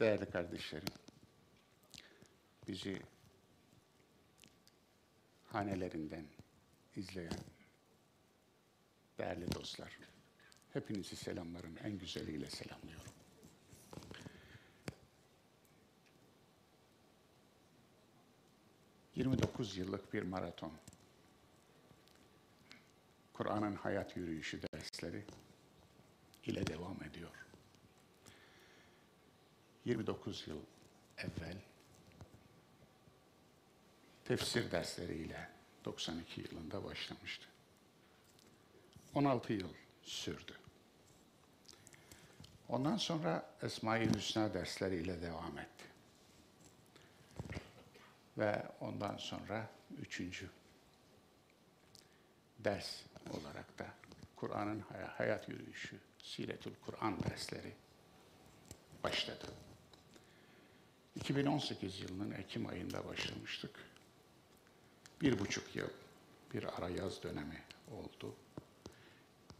Değerli kardeşlerim, bizi hanelerinden izleyen değerli dostlar, hepinizi selamlarım en güzeliyle selamlıyorum. ...29 yıllık bir maraton. Kur'an'ın hayat yürüyüşü dersleri ile devam ediyor. 29 yıl evvel tefsir dersleriyle 92 yılında başlamıştı. 16 yıl sürdü. Ondan sonra Esma-i Hüsna dersleriyle devam etti. Ve ondan sonra üçüncü ders olarak da Kur'an'ın hayat yürüyüşü, Siretül Kur'an dersleri başladı. 2018 yılının Ekim ayında başlamıştık. Bir buçuk yıl bir ara yaz dönemi oldu.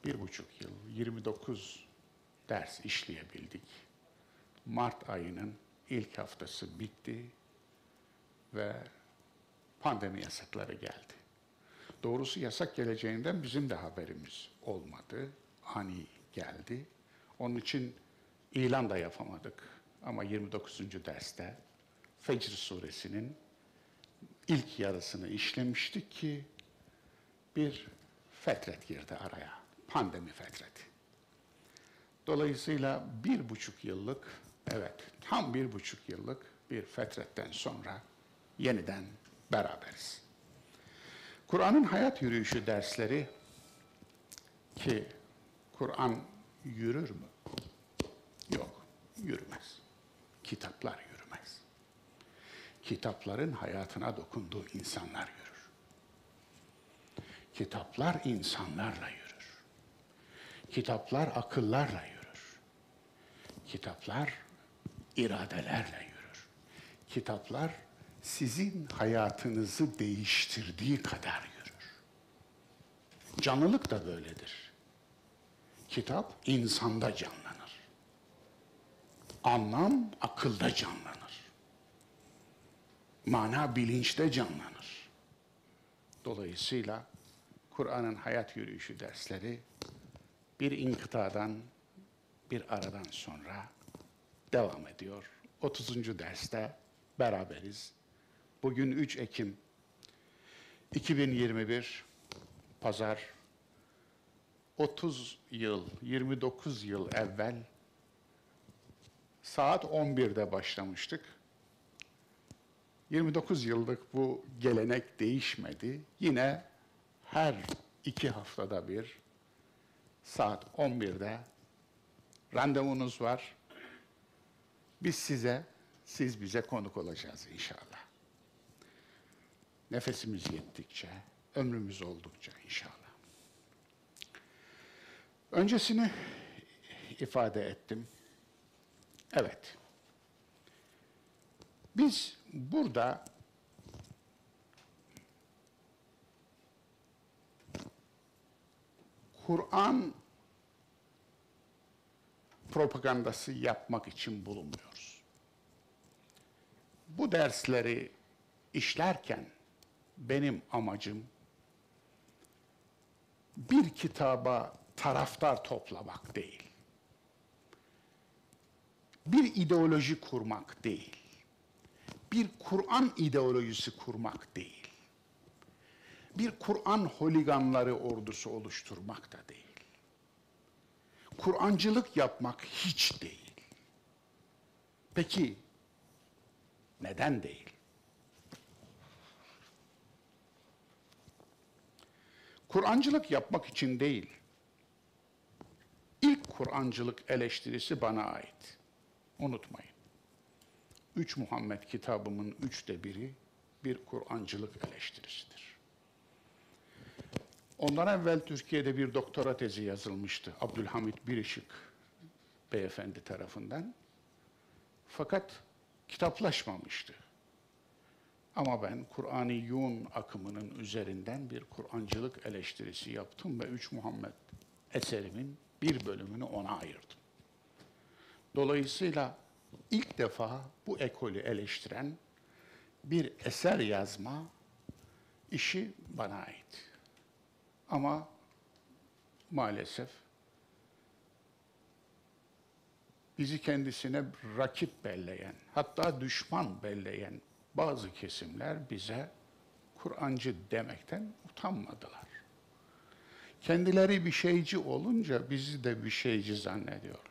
Bir buçuk yıl 29 ders işleyebildik. Mart ayının ilk haftası bitti ve pandemi yasakları geldi. Doğrusu yasak geleceğinden bizim de haberimiz olmadı. Ani geldi. Onun için ilan da yapamadık. Ama 29. derste Fecr suresinin ilk yarısını işlemiştik ki bir fetret girdi araya. Pandemi fetreti. Dolayısıyla bir buçuk yıllık, evet tam bir buçuk yıllık bir fetretten sonra yeniden beraberiz. Kur'an'ın hayat yürüyüşü dersleri ki Kur'an yürür mü? Yok, yürümez. Kitaplar yürümez. Kitapların hayatına dokunduğu insanlar yürür. Kitaplar insanlarla yürür. Kitaplar akıllarla yürür. Kitaplar iradelerle yürür. Kitaplar sizin hayatınızı değiştirdiği kadar yürür. Canlılık da böyledir. Kitap insanda canlanır. Anlam akılda canlanır. Mana bilinçte canlanır. Dolayısıyla Kur'an'ın hayat yürüyüşü dersleri bir inkıtadan, bir aradan sonra devam ediyor. 30. derste beraberiz. Bugün 3 Ekim 2021 Pazar 30 yıl, 29 yıl evvel saat 11'de başlamıştık. 29 yıllık bu gelenek değişmedi. Yine her iki haftada bir saat 11'de randevunuz var. Biz size, siz bize konuk olacağız inşallah. Nefesimiz yettikçe, ömrümüz oldukça inşallah. Öncesini ifade ettim. Evet. Biz burada Kur'an propagandası yapmak için bulunmuyoruz. Bu dersleri işlerken benim amacım bir kitaba taraftar toplamak değil. Bir ideoloji kurmak değil. Bir Kur'an ideolojisi kurmak değil. Bir Kur'an holiganları ordusu oluşturmak da değil. Kur'ancılık yapmak hiç değil. Peki neden değil? Kur'ancılık yapmak için değil. İlk Kur'ancılık eleştirisi bana ait. Unutmayın. Üç Muhammed kitabımın üçte biri bir Kur'ancılık eleştirisidir. Ondan evvel Türkiye'de bir doktora tezi yazılmıştı. Abdülhamit Birişik beyefendi tarafından. Fakat kitaplaşmamıştı. Ama ben Kur'an-ı Yun akımının üzerinden bir Kur'ancılık eleştirisi yaptım ve Üç Muhammed eserimin bir bölümünü ona ayırdım. Dolayısıyla ilk defa bu ekolü eleştiren bir eser yazma işi bana ait. Ama maalesef bizi kendisine rakip belleyen, hatta düşman belleyen bazı kesimler bize Kur'ancı demekten utanmadılar. Kendileri bir şeyci olunca bizi de bir şeyci zannediyorlar.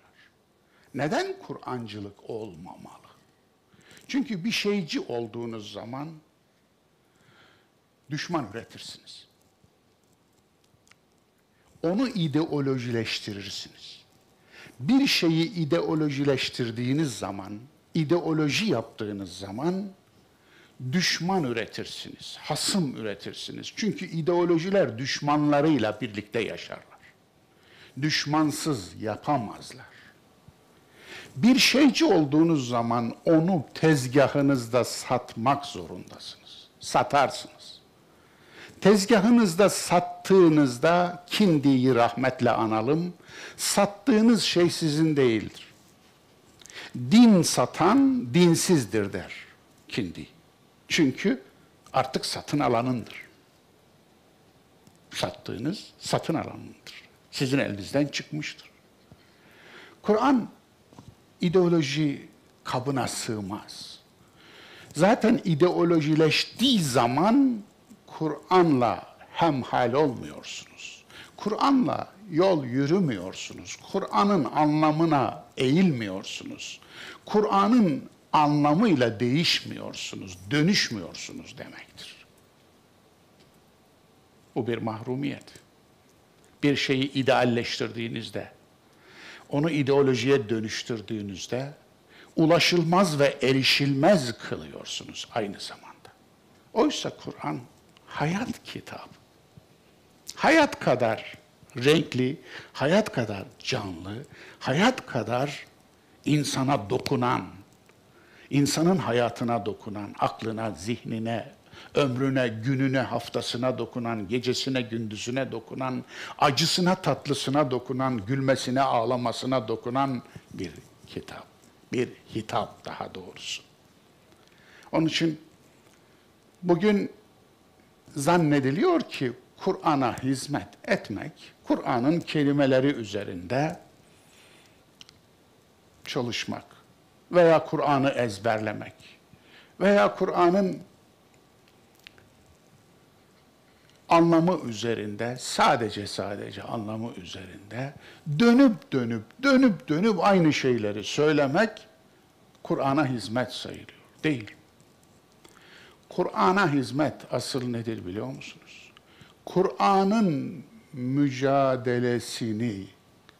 Neden Kur'ancılık olmamalı? Çünkü bir şeyci olduğunuz zaman düşman üretirsiniz. Onu ideolojileştirirsiniz. Bir şeyi ideolojileştirdiğiniz zaman, ideoloji yaptığınız zaman düşman üretirsiniz, hasım üretirsiniz. Çünkü ideolojiler düşmanlarıyla birlikte yaşarlar. Düşmansız yapamazlar. Bir şeyci olduğunuz zaman onu tezgahınızda satmak zorundasınız. Satarsınız. Tezgahınızda sattığınızda kindiyi rahmetle analım. Sattığınız şey sizin değildir. Din satan dinsizdir der kindi. Çünkü artık satın alanındır. Sattığınız satın alanındır. Sizin elinizden çıkmıştır. Kur'an ideoloji kabına sığmaz. Zaten ideolojileştiği zaman Kur'an'la hemhal olmuyorsunuz. Kur'an'la yol yürümüyorsunuz. Kur'an'ın anlamına eğilmiyorsunuz. Kur'an'ın anlamıyla değişmiyorsunuz, dönüşmüyorsunuz demektir. Bu bir mahrumiyet. Bir şeyi idealleştirdiğinizde, onu ideolojiye dönüştürdüğünüzde ulaşılmaz ve erişilmez kılıyorsunuz aynı zamanda. Oysa Kur'an hayat kitabı. Hayat kadar renkli, hayat kadar canlı, hayat kadar insana dokunan, insanın hayatına dokunan, aklına, zihnine, ömrüne, gününe, haftasına dokunan, gecesine, gündüzüne dokunan, acısına, tatlısına dokunan, gülmesine, ağlamasına dokunan bir kitap. Bir hitap daha doğrusu. Onun için bugün zannediliyor ki Kur'an'a hizmet etmek, Kur'an'ın kelimeleri üzerinde çalışmak veya Kur'an'ı ezberlemek veya Kur'an'ın anlamı üzerinde, sadece sadece anlamı üzerinde dönüp dönüp, dönüp dönüp aynı şeyleri söylemek Kur'an'a hizmet sayılıyor. Değil. Kur'an'a hizmet asıl nedir biliyor musunuz? Kur'an'ın mücadelesini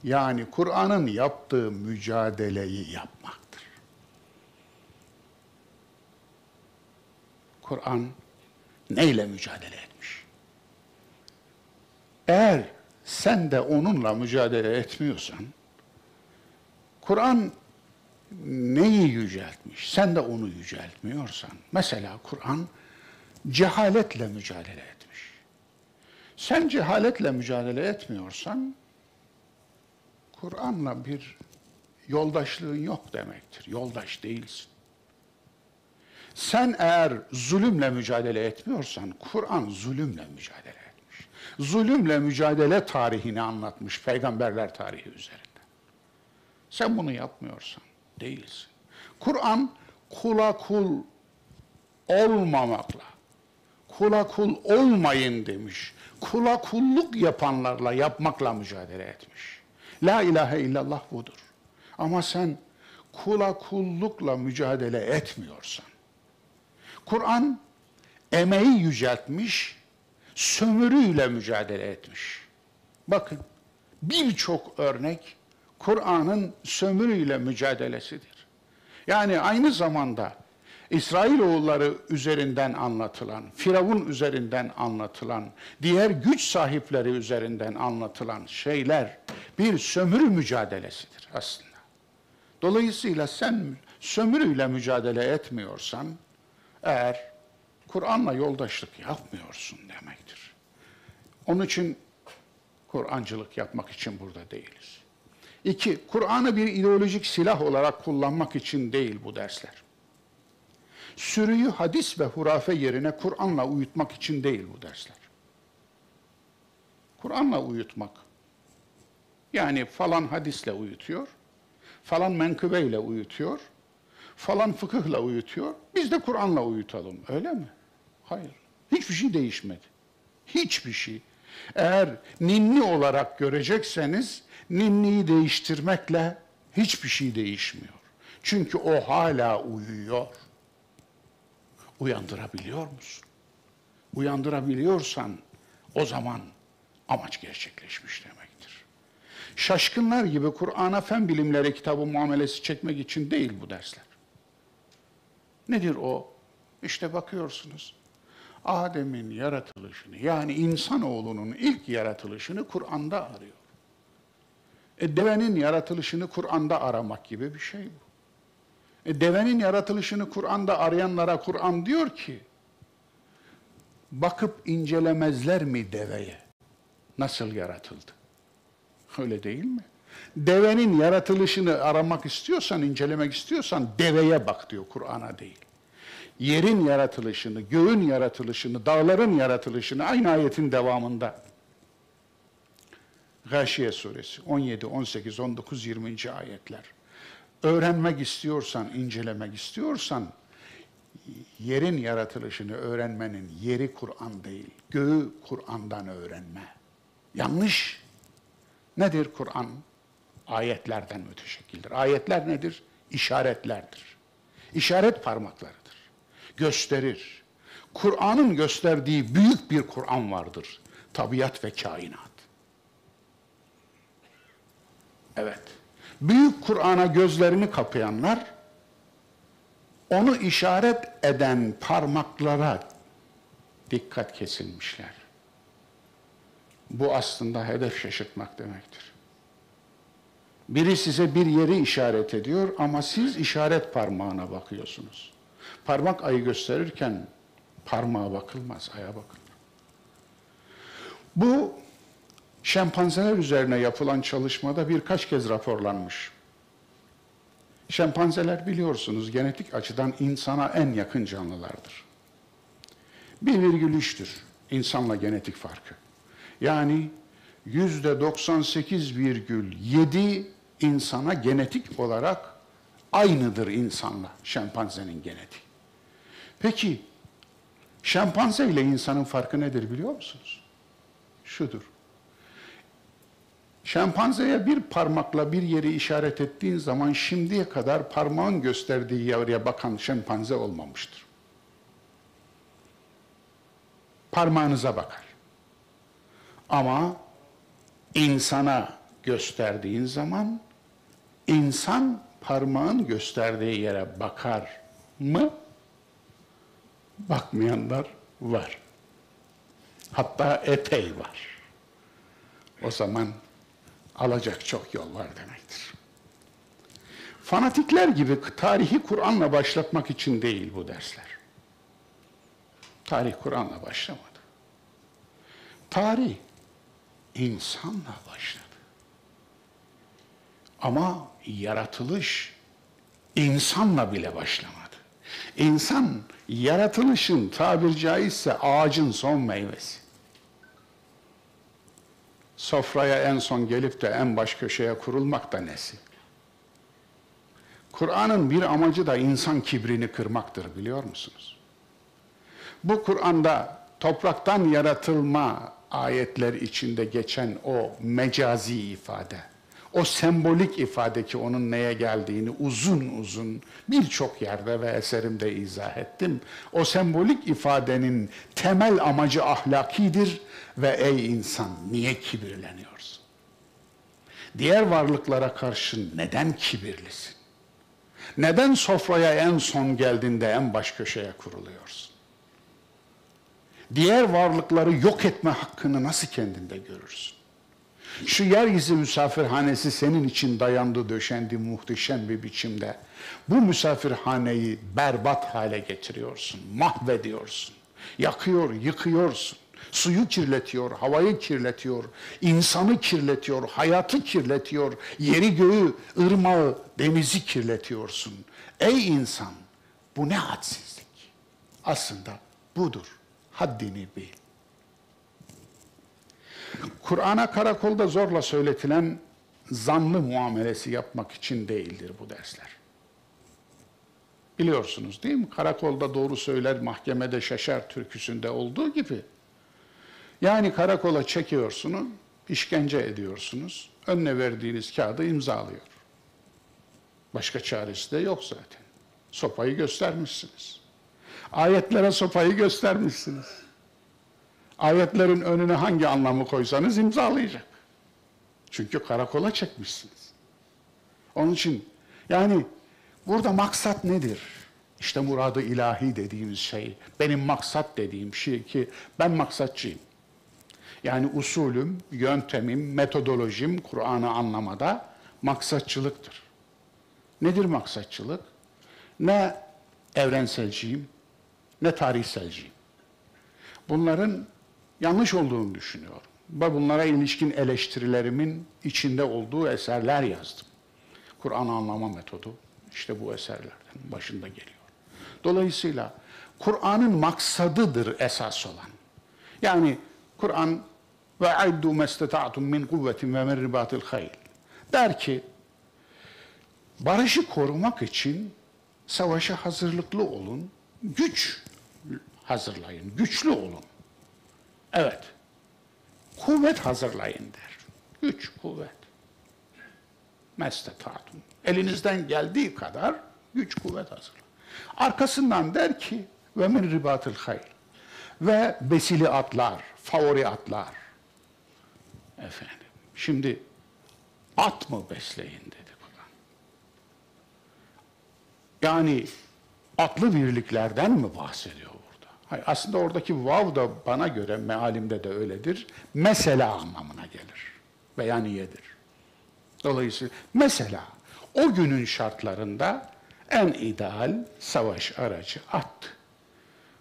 yani Kur'an'ın yaptığı mücadeleyi yapmaktır. Kur'an neyle mücadele etmiş? Eğer sen de onunla mücadele etmiyorsan, Kur'an neyi yüceltmiş? Sen de onu yüceltmiyorsan, mesela Kur'an cehaletle mücadele etmiş. Sen cehaletle mücadele etmiyorsan, Kur'an'la bir yoldaşlığın yok demektir. Yoldaş değilsin. Sen eğer zulümle mücadele etmiyorsan, Kur'an zulümle mücadele. Zulümle mücadele tarihini anlatmış peygamberler tarihi üzerinden. Sen bunu yapmıyorsan değilsin. Kur'an kula kul olmamakla, kula kul olmayın demiş. Kula kulluk yapanlarla yapmakla mücadele etmiş. La ilahe illallah budur. Ama sen kula kullukla mücadele etmiyorsan, Kur'an emeği yüceltmiş, sömürüyle mücadele etmiş. Bakın birçok örnek Kur'an'ın sömürüyle mücadelesidir. Yani aynı zamanda İsrailoğulları üzerinden anlatılan, Firavun üzerinden anlatılan, diğer güç sahipleri üzerinden anlatılan şeyler bir sömürü mücadelesidir aslında. Dolayısıyla sen sömürüyle mücadele etmiyorsan, eğer Kur'an'la yoldaşlık yapmıyorsun demektir. Onun için Kur'ancılık yapmak için burada değiliz. İki, Kur'an'ı bir ideolojik silah olarak kullanmak için değil bu dersler. Sürüyü hadis ve hurafe yerine Kur'an'la uyutmak için değil bu dersler. Kur'an'la uyutmak. Yani falan hadisle uyutuyor, falan menkıbeyle uyutuyor, falan fıkıhla uyutuyor. Biz de Kur'an'la uyutalım. Öyle mi? Hayır. Hiçbir şey değişmedi. Hiçbir şey. Eğer ninni olarak görecekseniz ninniyi değiştirmekle hiçbir şey değişmiyor. Çünkü o hala uyuyor. Uyandırabiliyor musun? Uyandırabiliyorsan o zaman amaç gerçekleşmiş demektir. Şaşkınlar gibi Kur'an'a fen bilimleri kitabı muamelesi çekmek için değil bu dersler. Nedir o? İşte bakıyorsunuz. Adem'in yaratılışını yani insanoğlunun ilk yaratılışını Kur'an'da arıyor. E, devenin yaratılışını Kur'an'da aramak gibi bir şey bu. E, devenin yaratılışını Kur'an'da arayanlara Kur'an diyor ki, bakıp incelemezler mi deveye? Nasıl yaratıldı? Öyle değil mi? Devenin yaratılışını aramak istiyorsan, incelemek istiyorsan deveye bak diyor Kur'an'a değil. Yerin yaratılışını, göğün yaratılışını, dağların yaratılışını aynı ayetin devamında. Gâşiye suresi 17, 18, 19, 20. ayetler. Öğrenmek istiyorsan, incelemek istiyorsan yerin yaratılışını öğrenmenin yeri Kur'an değil, göğü Kur'an'dan öğrenme. Yanlış. Nedir Kur'an? Ayetlerden müteşekkildir. Ayetler nedir? İşaretlerdir. İşaret parmaklarıdır. Gösterir. Kur'an'ın gösterdiği büyük bir Kur'an vardır. Tabiat ve kainat. Evet. Büyük Kur'an'a gözlerini kapayanlar onu işaret eden parmaklara dikkat kesilmişler. Bu aslında hedef şaşırtmak demektir. Biri size bir yeri işaret ediyor ama siz işaret parmağına bakıyorsunuz. Parmak ayı gösterirken parmağa bakılmaz, aya bakılır. Bu şempanzeler üzerine yapılan çalışmada birkaç kez raporlanmış. Şempanzeler biliyorsunuz genetik açıdan insana en yakın canlılardır. 1,3'tür insanla genetik farkı. Yani yüzde 98,7 insana genetik olarak aynıdır insanla şempanzenin genetiği. Peki şempanze ile insanın farkı nedir biliyor musunuz? Şudur. Şempanzeye bir parmakla bir yeri işaret ettiğin zaman şimdiye kadar parmağın gösterdiği yavruya bakan şempanze olmamıştır. Parmağınıza bakar. Ama insana gösterdiğin zaman insan parmağın gösterdiği yere bakar mı? Bakmayanlar var. Hatta epey var. O zaman alacak çok yol var demektir. Fanatikler gibi tarihi Kur'an'la başlatmak için değil bu dersler. Tarih Kur'an'la başlamadı. Tarih insanla başladı. Ama yaratılış insanla bile başlamadı. İnsan yaratılışın tabir caizse ağacın son meyvesi. Sofraya en son gelip de en baş köşeye kurulmak da nesi? Kur'an'ın bir amacı da insan kibrini kırmaktır biliyor musunuz? Bu Kur'an'da topraktan yaratılma ayetler içinde geçen o mecazi ifade, o sembolik ifade ki onun neye geldiğini uzun uzun birçok yerde ve eserimde izah ettim. O sembolik ifadenin temel amacı ahlakidir ve ey insan niye kibirleniyorsun? Diğer varlıklara karşı neden kibirlisin? Neden sofraya en son geldiğinde en baş köşeye kuruluyorsun? Diğer varlıkları yok etme hakkını nasıl kendinde görürsün? Şu yeryüzü misafirhanesi senin için dayandı, döşendi muhteşem bir biçimde. Bu misafirhaneyi berbat hale getiriyorsun, mahvediyorsun. Yakıyor, yıkıyorsun. Suyu kirletiyor, havayı kirletiyor, insanı kirletiyor, hayatı kirletiyor, yeri göğü, ırmağı, denizi kirletiyorsun. Ey insan, bu ne hadsizlik. Aslında budur. Haddini bil. Kur'an'a karakolda zorla söyletilen zanlı muamelesi yapmak için değildir bu dersler. Biliyorsunuz değil mi? Karakolda doğru söyler, mahkemede şaşar türküsünde olduğu gibi. Yani karakola çekiyorsunuz, işkence ediyorsunuz. Önüne verdiğiniz kağıdı imzalıyor. Başka çaresi de yok zaten. Sopayı göstermişsiniz. Ayetlere sopayı göstermişsiniz. Ayetlerin önüne hangi anlamı koysanız imzalayacak. Çünkü karakola çekmişsiniz. Onun için yani burada maksat nedir? İşte muradı ilahi dediğimiz şey, benim maksat dediğim şey ki ben maksatçıyım. Yani usulüm, yöntemim, metodolojim Kur'an'ı anlamada maksatçılıktır. Nedir maksatçılık? Ne evrenselciyim, ne tarihselciyim. Bunların yanlış olduğunu düşünüyorum. Ve bunlara ilişkin eleştirilerimin içinde olduğu eserler yazdım. Kur'an'ı anlama metodu işte bu eserlerden başında geliyor. Dolayısıyla Kur'an'ın maksadıdır esas olan. Yani Kur'an ve aiddu mesteta'tum min kuvvetin ve min ribatil hayl. Der ki barışı korumak için savaşa hazırlıklı olun, güç hazırlayın, güçlü olun. Evet. Kuvvet hazırlayın der. Güç, kuvvet. Mesteta'tum. Elinizden geldiği kadar güç, kuvvet hazırlayın. Arkasından der ki ve min ribatil hayl. Ve besili atlar, favori atlar. Efendim. Şimdi at mı besleyin dedi Kur'an. Yani atlı birliklerden mi bahsediyor aslında oradaki vav da bana göre mealimde de öyledir. Mesela anlamına gelir. Veya niyedir. Dolayısıyla mesela o günün şartlarında en ideal savaş aracı attı.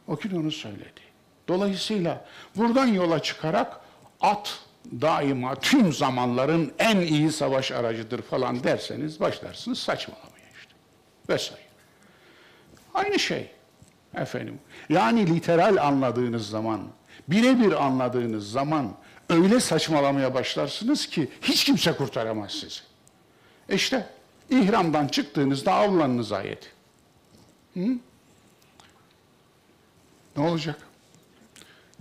O gün onu söyledi. Dolayısıyla buradan yola çıkarak at daima tüm zamanların en iyi savaş aracıdır falan derseniz başlarsınız saçmalamaya işte. Vesaire. Aynı şey efendim. Yani literal anladığınız zaman, birebir anladığınız zaman öyle saçmalamaya başlarsınız ki hiç kimse kurtaramaz sizi. İşte ihramdan çıktığınızda avlanınız ayeti. Hı? Ne olacak?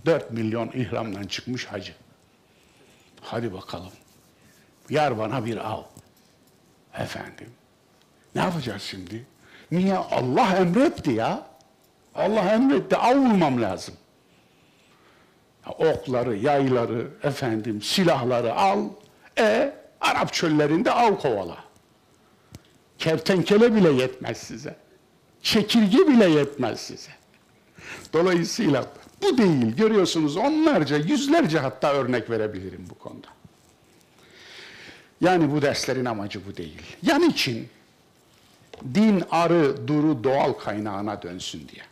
4 milyon ihramdan çıkmış hacı. Hadi bakalım. Yar bana bir av. Efendim. Ne yapacağız şimdi? Niye? Allah emretti ya. Allah emretti. Av vurmam lazım. Okları, yayları, efendim, silahları al. E Arap çöllerinde av kovala. Kertenkele bile yetmez size. Çekirge bile yetmez size. Dolayısıyla bu değil. Görüyorsunuz onlarca, yüzlerce hatta örnek verebilirim bu konuda. Yani bu derslerin amacı bu değil. Yan için din arı duru doğal kaynağına dönsün diye.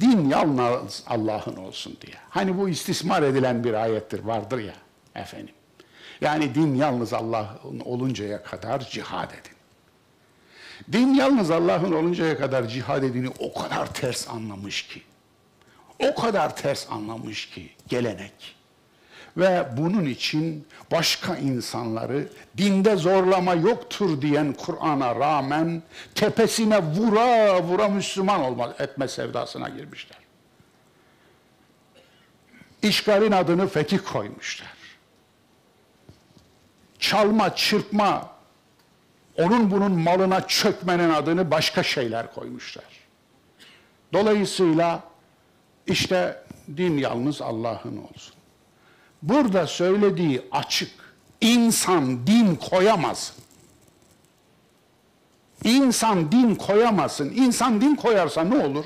Din yalnız Allah'ın olsun diye. Hani bu istismar edilen bir ayettir vardır ya efendim. Yani din yalnız Allah'ın oluncaya kadar cihad edin. Din yalnız Allah'ın oluncaya kadar cihad edini o kadar ters anlamış ki. O kadar ters anlamış ki gelenek. Ve bunun için başka insanları dinde zorlama yoktur diyen Kur'an'a rağmen tepesine vura vura Müslüman olma, etme sevdasına girmişler. İşgalin adını fetih koymuşlar. Çalma, çırpma, onun bunun malına çökmenin adını başka şeyler koymuşlar. Dolayısıyla işte din yalnız Allah'ın olsun. Burada söylediği açık. İnsan din koyamaz. İnsan din koyamasın. İnsan din koyarsa ne olur?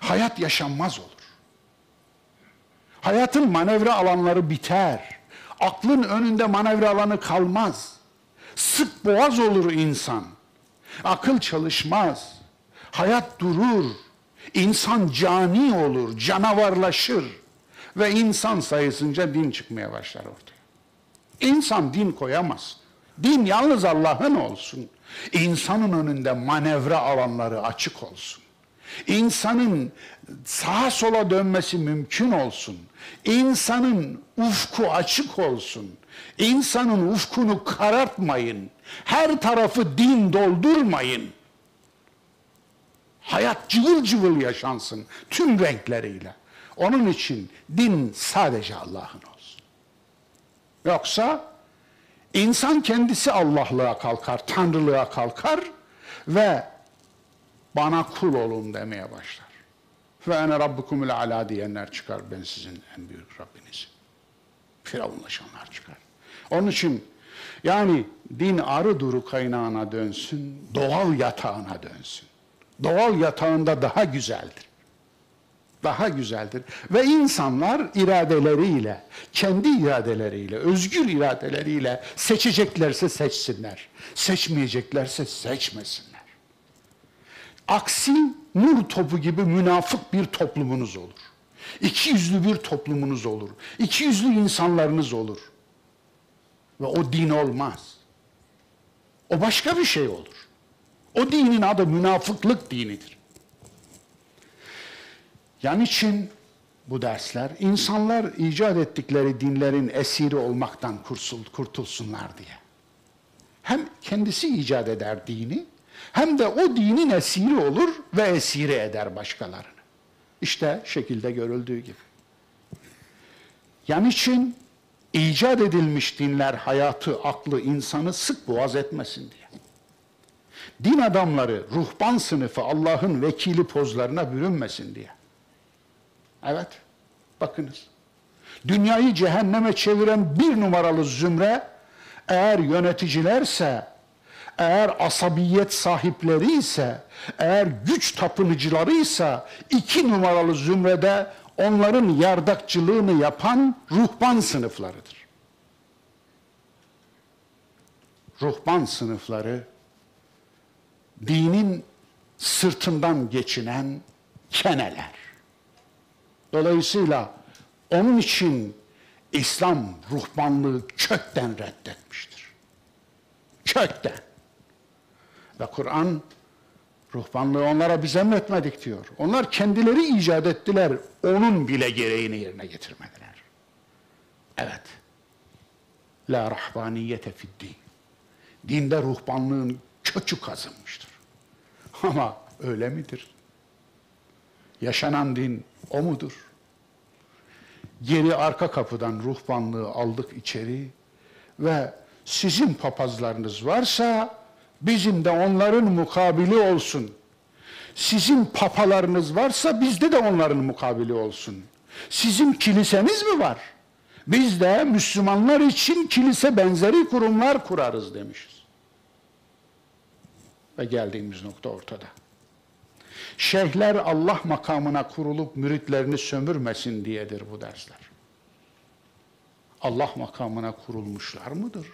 Hayat yaşanmaz olur. Hayatın manevra alanları biter. Aklın önünde manevra alanı kalmaz. Sık boğaz olur insan. Akıl çalışmaz. Hayat durur. İnsan cani olur, canavarlaşır. Ve insan sayısınca din çıkmaya başlar ortaya. İnsan din koyamaz. Din yalnız Allah'ın olsun. İnsanın önünde manevra alanları açık olsun. İnsanın sağa sola dönmesi mümkün olsun. İnsanın ufku açık olsun. İnsanın ufkunu karartmayın. Her tarafı din doldurmayın. Hayat cıvıl cıvıl yaşansın tüm renkleriyle. Onun için din sadece Allah'ın olsun. Yoksa insan kendisi Allah'lığa kalkar, Tanrılığa kalkar ve bana kul olun demeye başlar. Ve ene rabbukumul ala diyenler çıkar. Ben sizin en büyük Rabbinizim. Firavunlaşanlar çıkar. Onun için yani din arı duru kaynağına dönsün, doğal yatağına dönsün. Doğal yatağında daha güzeldir. Daha güzeldir. Ve insanlar iradeleriyle, kendi iradeleriyle, özgür iradeleriyle seçeceklerse seçsinler. Seçmeyeceklerse seçmesinler. Aksi nur topu gibi münafık bir toplumunuz olur. İki yüzlü bir toplumunuz olur. İki yüzlü insanlarınız olur. Ve o din olmaz. O başka bir şey olur. O dinin adı münafıklık dinidir. Yani için bu dersler insanlar icat ettikleri dinlerin esiri olmaktan kurtulsunlar diye. Hem kendisi icat eder dini hem de o dinin esiri olur ve esiri eder başkalarını. İşte şekilde görüldüğü gibi. Yani için icat edilmiş dinler hayatı, aklı, insanı sık boğaz etmesin diye. Din adamları, ruhban sınıfı Allah'ın vekili pozlarına bürünmesin diye. Evet, bakınız. Dünyayı cehenneme çeviren bir numaralı zümre, eğer yöneticilerse, eğer asabiyet sahipleri ise, eğer güç tapınıcıları ise, iki numaralı zümrede onların yardakçılığını yapan ruhban sınıflarıdır. Ruhban sınıfları, dinin sırtından geçinen keneler. Dolayısıyla onun için İslam ruhbanlığı kökten reddetmiştir. Kökten. Ve Kur'an ruhbanlığı onlara biz emretmedik diyor. Onlar kendileri icat ettiler. Onun bile gereğini yerine getirmediler. Evet. La rahbaniyete fid din. Dinde ruhbanlığın kökü kazınmıştır. Ama öyle midir? Yaşanan din o mudur? Geri arka kapıdan ruhbanlığı aldık içeri ve sizin papazlarınız varsa bizim de onların mukabili olsun. Sizin papalarınız varsa bizde de onların mukabili olsun. Sizin kiliseniz mi var? Biz de Müslümanlar için kilise benzeri kurumlar kurarız demişiz. Ve geldiğimiz nokta ortada. Şeyhler Allah makamına kurulup müritlerini sömürmesin diyedir bu dersler. Allah makamına kurulmuşlar mıdır?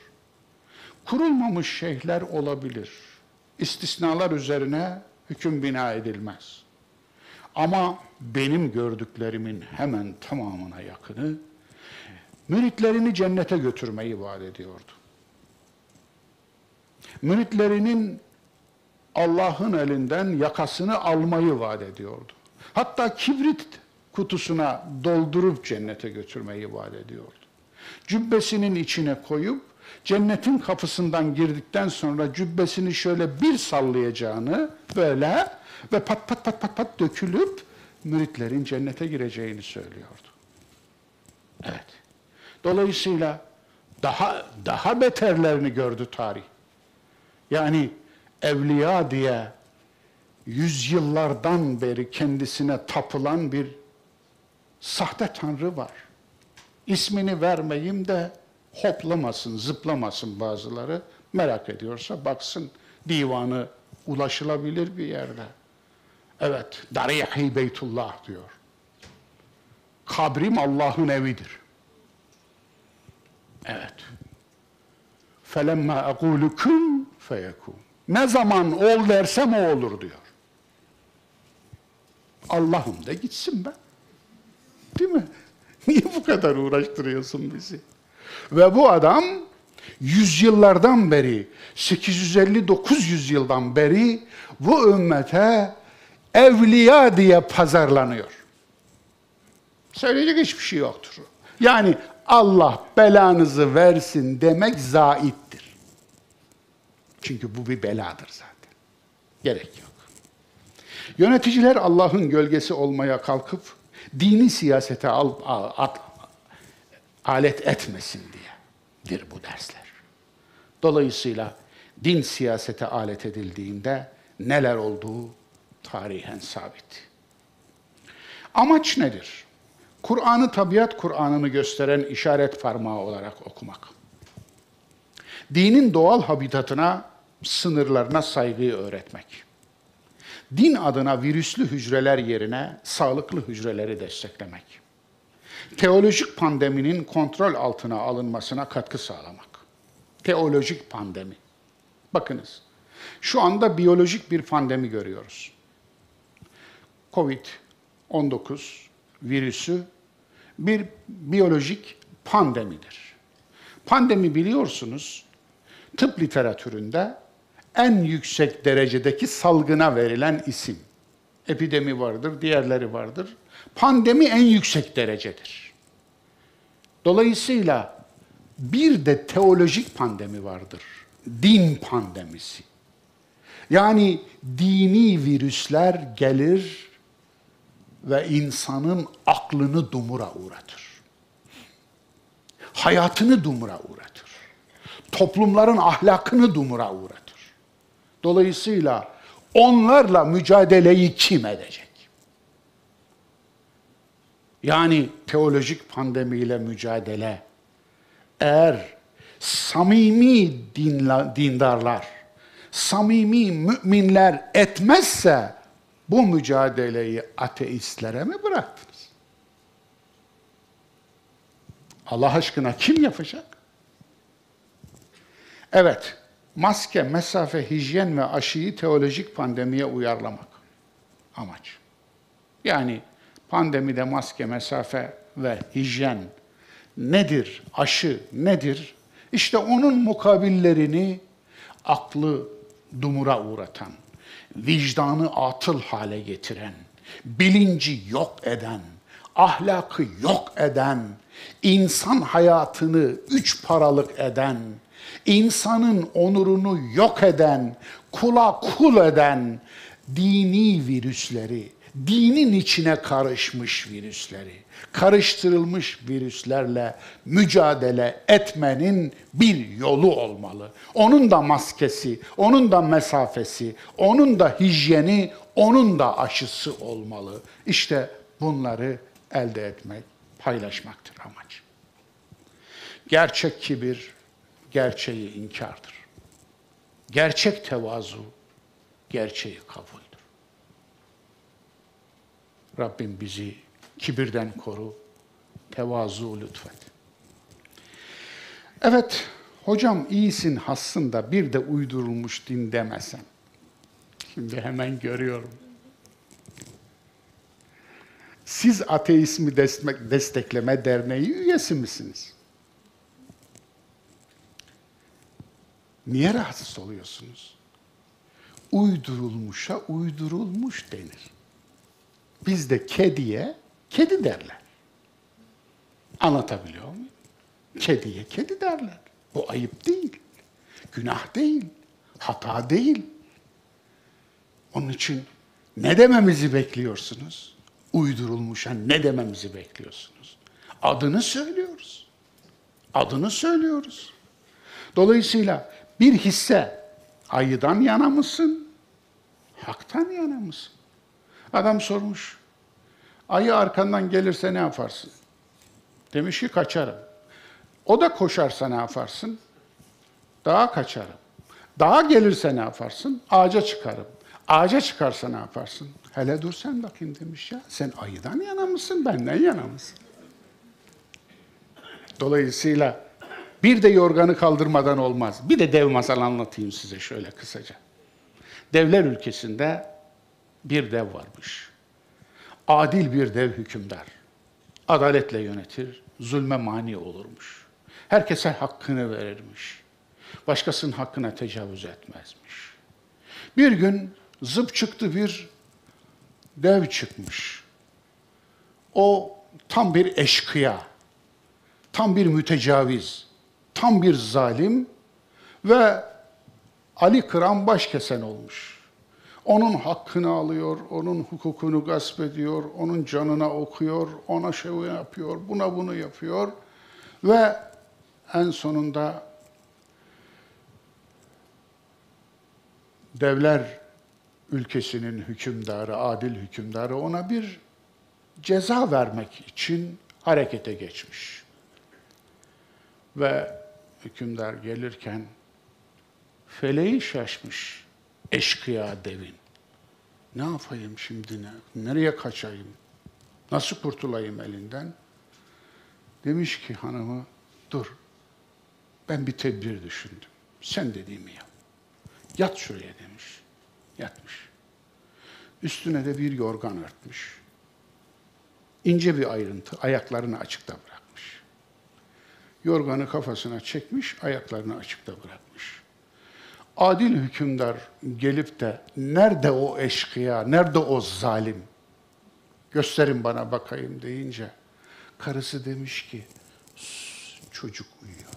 Kurulmamış şeyhler olabilir. İstisnalar üzerine hüküm bina edilmez. Ama benim gördüklerimin hemen tamamına yakını müritlerini cennete götürmeyi vaat ediyordu. Müritlerinin Allah'ın elinden yakasını almayı vaat ediyordu. Hatta kibrit kutusuna doldurup cennete götürmeyi vaat ediyordu. Cübbesinin içine koyup cennetin kapısından girdikten sonra cübbesini şöyle bir sallayacağını böyle ve pat pat pat pat pat dökülüp müritlerin cennete gireceğini söylüyordu. Evet. Dolayısıyla daha daha beterlerini gördü tarih. Yani evliya diye yüzyıllardan beri kendisine tapılan bir sahte tanrı var. İsmini vermeyeyim de hoplamasın, zıplamasın bazıları. Merak ediyorsa baksın divanı ulaşılabilir bir yerde. Evet, Darihi Beytullah diyor. Kabrim Allah'ın evidir. Evet. Ekulu kun feyekun. Ne zaman ol dersem o olur diyor. Allah'ım da gitsin be. Değil mi? Niye bu kadar uğraştırıyorsun bizi? Ve bu adam yüzyıllardan beri, 850-900 yıldan beri bu ümmete evliya diye pazarlanıyor. Söyleyecek hiçbir şey yoktur. Yani Allah belanızı versin demek zaittir. Çünkü bu bir beladır zaten. Gerek yok. Yöneticiler Allah'ın gölgesi olmaya kalkıp dini siyasete al, al, at, alet etmesin diyedir bu dersler. Dolayısıyla din siyasete alet edildiğinde neler olduğu tarihen sabit. Amaç nedir? Kur'an'ı tabiat Kur'an'ını gösteren işaret parmağı olarak okumak. Dinin doğal habitatına, sınırlarına saygıyı öğretmek. Din adına virüslü hücreler yerine sağlıklı hücreleri desteklemek. Teolojik pandeminin kontrol altına alınmasına katkı sağlamak. Teolojik pandemi. Bakınız, şu anda biyolojik bir pandemi görüyoruz. Covid-19 virüsü bir biyolojik pandemidir. Pandemi biliyorsunuz, tıp literatüründe en yüksek derecedeki salgına verilen isim. Epidemi vardır, diğerleri vardır. Pandemi en yüksek derecedir. Dolayısıyla bir de teolojik pandemi vardır. Din pandemisi. Yani dini virüsler gelir ve insanın aklını dumura uğratır. Hayatını dumura uğratır. Toplumların ahlakını dumura uğratır. Dolayısıyla onlarla mücadeleyi kim edecek? Yani teolojik pandemiyle mücadele eğer samimi dinla, dindarlar, samimi müminler etmezse bu mücadeleyi ateistlere mi bıraktınız? Allah aşkına kim yapacak? Evet, maske, mesafe, hijyen ve aşıyı teolojik pandemiye uyarlamak amaç. Yani pandemide maske, mesafe ve hijyen nedir, aşı nedir? İşte onun mukabillerini aklı dumura uğratan, vicdanı atıl hale getiren, bilinci yok eden, ahlakı yok eden, insan hayatını üç paralık eden, insanın onurunu yok eden, kula kul eden dini virüsleri, dinin içine karışmış virüsleri, karıştırılmış virüslerle mücadele etmenin bir yolu olmalı. Onun da maskesi, onun da mesafesi, onun da hijyeni, onun da aşısı olmalı. İşte bunları elde etmek, paylaşmaktır amaç. Gerçek kibir, gerçeği inkardır. Gerçek tevazu, gerçeği kabuldür. Rabbim bizi kibirden koru, tevazu lütfet. Evet, hocam iyisin hassında bir de uydurulmuş din demesem. Şimdi hemen görüyorum. Siz ateizmi destekleme derneği üyesi misiniz? Niye rahatsız oluyorsunuz? Uydurulmuşa uydurulmuş denir. Bizde kediye kedi derler. Anlatabiliyor muyum? Kediye kedi derler. Bu ayıp değil. Günah değil. Hata değil. Onun için ne dememizi bekliyorsunuz? Uydurulmuşa ne dememizi bekliyorsunuz? Adını söylüyoruz. Adını söylüyoruz. Dolayısıyla bir hisse ayıdan yana mısın? Haktan yana mısın? Adam sormuş. Ayı arkandan gelirse ne yaparsın? Demiş ki kaçarım. O da koşarsa ne yaparsın? Dağa kaçarım. Dağa gelirse ne yaparsın? Ağaca çıkarım. Ağaca çıkarsa ne yaparsın? Hele dur sen bakayım demiş ya. Sen ayıdan yana mısın, benden yana mısın? Dolayısıyla bir de yorganı kaldırmadan olmaz. Bir de dev masal anlatayım size şöyle kısaca. Devler ülkesinde bir dev varmış. Adil bir dev hükümdar. Adaletle yönetir, zulme mani olurmuş. Herkese hakkını verirmiş. Başkasının hakkına tecavüz etmezmiş. Bir gün zıp çıktı bir dev çıkmış. O tam bir eşkıya, tam bir mütecaviz, tam bir zalim ve Ali Kıran başkesen olmuş. Onun hakkını alıyor, onun hukukunu gasp ediyor, onun canına okuyor, ona şey yapıyor, buna bunu yapıyor ve en sonunda devler ülkesinin hükümdarı, adil hükümdarı ona bir ceza vermek için harekete geçmiş. Ve hükümdar gelirken feleği şaşmış eşkıya devin. Ne yapayım şimdi ne? Nereye kaçayım? Nasıl kurtulayım elinden? Demiş ki hanımı dur ben bir tedbir düşündüm. Sen dediğimi yap. Yat şuraya demiş. Yatmış. Üstüne de bir yorgan örtmüş. İnce bir ayrıntı, ayaklarını açıkta bırakmış. Yorganı kafasına çekmiş, ayaklarını açıkta bırakmış. Adil hükümdar gelip de nerede o eşkıya, nerede o zalim? Gösterin bana bakayım deyince karısı demiş ki çocuk uyuyor.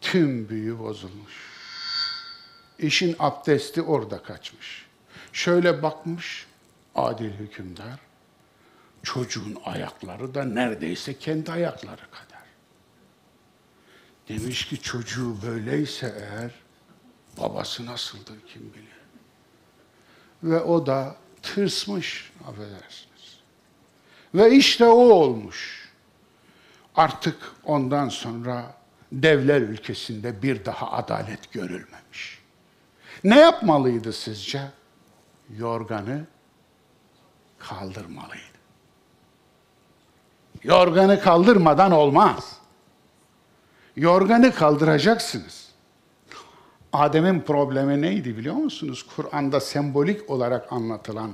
Tüm büyü bozulmuş. İşin abdesti orada kaçmış. Şöyle bakmış adil hükümdar. Çocuğun ayakları da neredeyse kendi ayakları kadar. Demiş ki çocuğu böyleyse eğer babası nasıldır kim bilir. Ve o da tırsmış affedersiniz. Ve işte o olmuş. Artık ondan sonra devler ülkesinde bir daha adalet görülmemiş. Ne yapmalıydı sizce? Yorganı kaldırmalıydı. Yorganı kaldırmadan olmaz. Yorganı kaldıracaksınız. Adem'in problemi neydi biliyor musunuz? Kur'an'da sembolik olarak anlatılan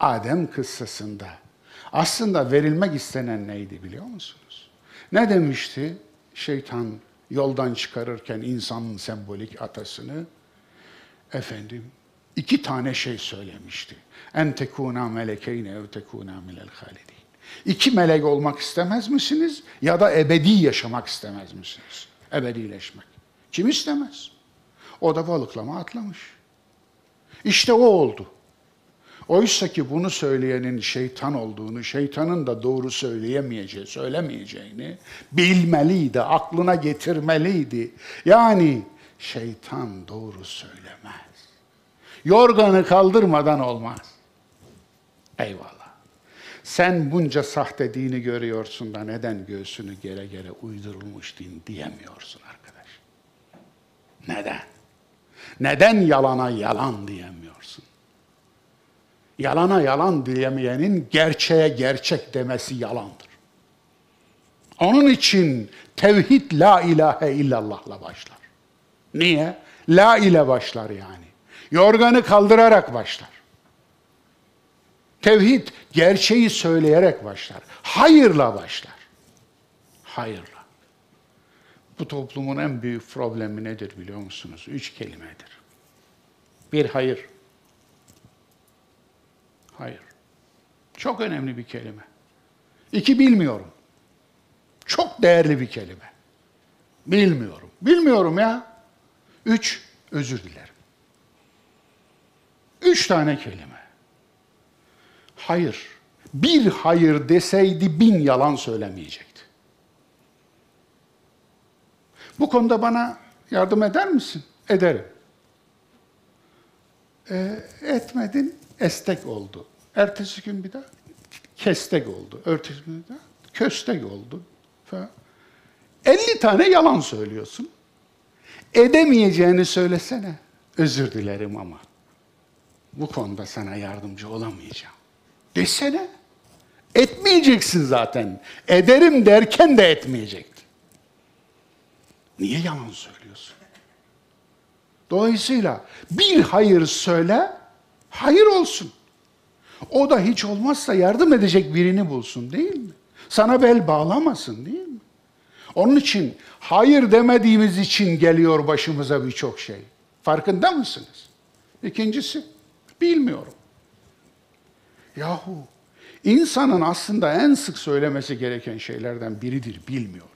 Adem kıssasında aslında verilmek istenen neydi biliyor musunuz? Ne demişti? Şeytan yoldan çıkarırken insanın sembolik atasını efendim iki tane şey söylemişti. En tekuna melekeyne ev tekuna minel halidin. İki melek olmak istemez misiniz ya da ebedi yaşamak istemez misiniz? Ebedileşmek. Kim istemez? O da balıklama atlamış. İşte o oldu. Oysa ki bunu söyleyenin şeytan olduğunu, şeytanın da doğru söyleyemeyeceği, söylemeyeceğini bilmeliydi, aklına getirmeliydi. Yani şeytan doğru söylemez. Yorganı kaldırmadan olmaz. Eyvallah. Sen bunca sahte dini görüyorsun da neden göğsünü gere gere uydurulmuş din diyemiyorsun arkadaş. Neden? Neden yalana yalan diyemiyorsun? Yalana yalan diyemeyenin gerçeğe gerçek demesi yalandır. Onun için tevhid la ilahe illallah'la başlar. Niye? La ile başlar yani. Yorganı kaldırarak başlar. Tevhid gerçeği söyleyerek başlar. Hayırla başlar. Hayırla. Bu toplumun en büyük problemi nedir biliyor musunuz? Üç kelimedir. Bir hayır. Hayır. Çok önemli bir kelime. İki bilmiyorum. Çok değerli bir kelime. Bilmiyorum. Bilmiyorum ya. Üç, özür dilerim. Üç tane kelime. Hayır. Bir hayır deseydi bin yalan söylemeyecekti. Bu konuda bana yardım eder misin? Ederim. Ee, etmedin, estek oldu. Ertesi gün bir daha kestek oldu. Ertesi gün bir daha köstek oldu. Falan. 50 tane yalan söylüyorsun. Edemeyeceğini söylesene. Özür dilerim ama bu konuda sana yardımcı olamayacağım. Desene. Etmeyeceksin zaten. Ederim derken de etmeyecektin. Niye yalan söylüyorsun? Dolayısıyla bir hayır söyle, hayır olsun. O da hiç olmazsa yardım edecek birini bulsun değil mi? Sana bel bağlamasın değil mi? Onun için hayır demediğimiz için geliyor başımıza birçok şey. Farkında mısınız? İkincisi, bilmiyorum. Yahu, insanın aslında en sık söylemesi gereken şeylerden biridir, bilmiyorum.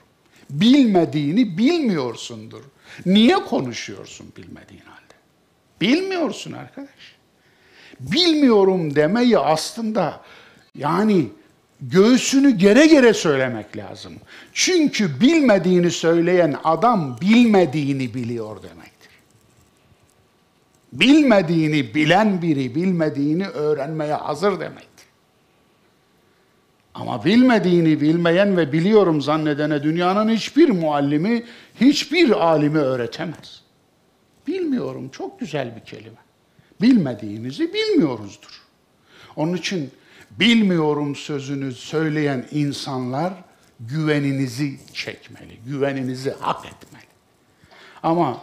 Bilmediğini bilmiyorsundur. Niye konuşuyorsun bilmediğin halde? Bilmiyorsun arkadaş. Bilmiyorum demeyi aslında yani göğsünü gere gere söylemek lazım. Çünkü bilmediğini söyleyen adam bilmediğini biliyor demektir. Bilmediğini bilen biri bilmediğini öğrenmeye hazır demektir. Ama bilmediğini bilmeyen ve biliyorum zannedene dünyanın hiçbir muallimi, hiçbir alimi öğretemez. Bilmiyorum çok güzel bir kelime. Bilmediğimizi bilmiyoruzdur. Onun için bilmiyorum sözünü söyleyen insanlar güveninizi çekmeli, güveninizi hak etmeli. Ama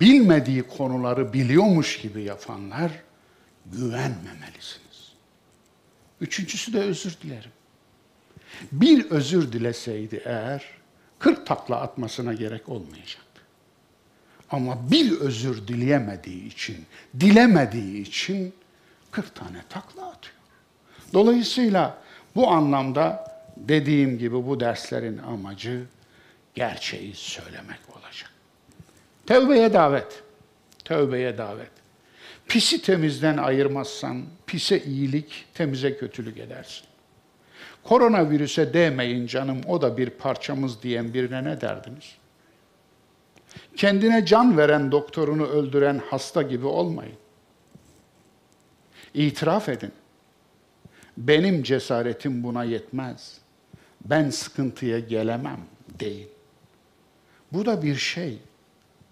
bilmediği konuları biliyormuş gibi yapanlar güvenmemelisiniz. Üçüncüsü de özür dilerim. Bir özür dileseydi eğer 40 takla atmasına gerek olmayacaktı. Ama bir özür dileyemediği için, dilemediği için 40 tane takla atıyor. Dolayısıyla bu anlamda dediğim gibi bu derslerin amacı gerçeği söylemek. Tevbeye davet. Tövbeye davet. Pisi temizden ayırmazsan pise iyilik, temize kötülük edersin. Koronavirüse değmeyin canım o da bir parçamız diyen birine ne derdiniz? Kendine can veren doktorunu öldüren hasta gibi olmayın. İtiraf edin. Benim cesaretim buna yetmez. Ben sıkıntıya gelemem deyin. Bu da bir şey.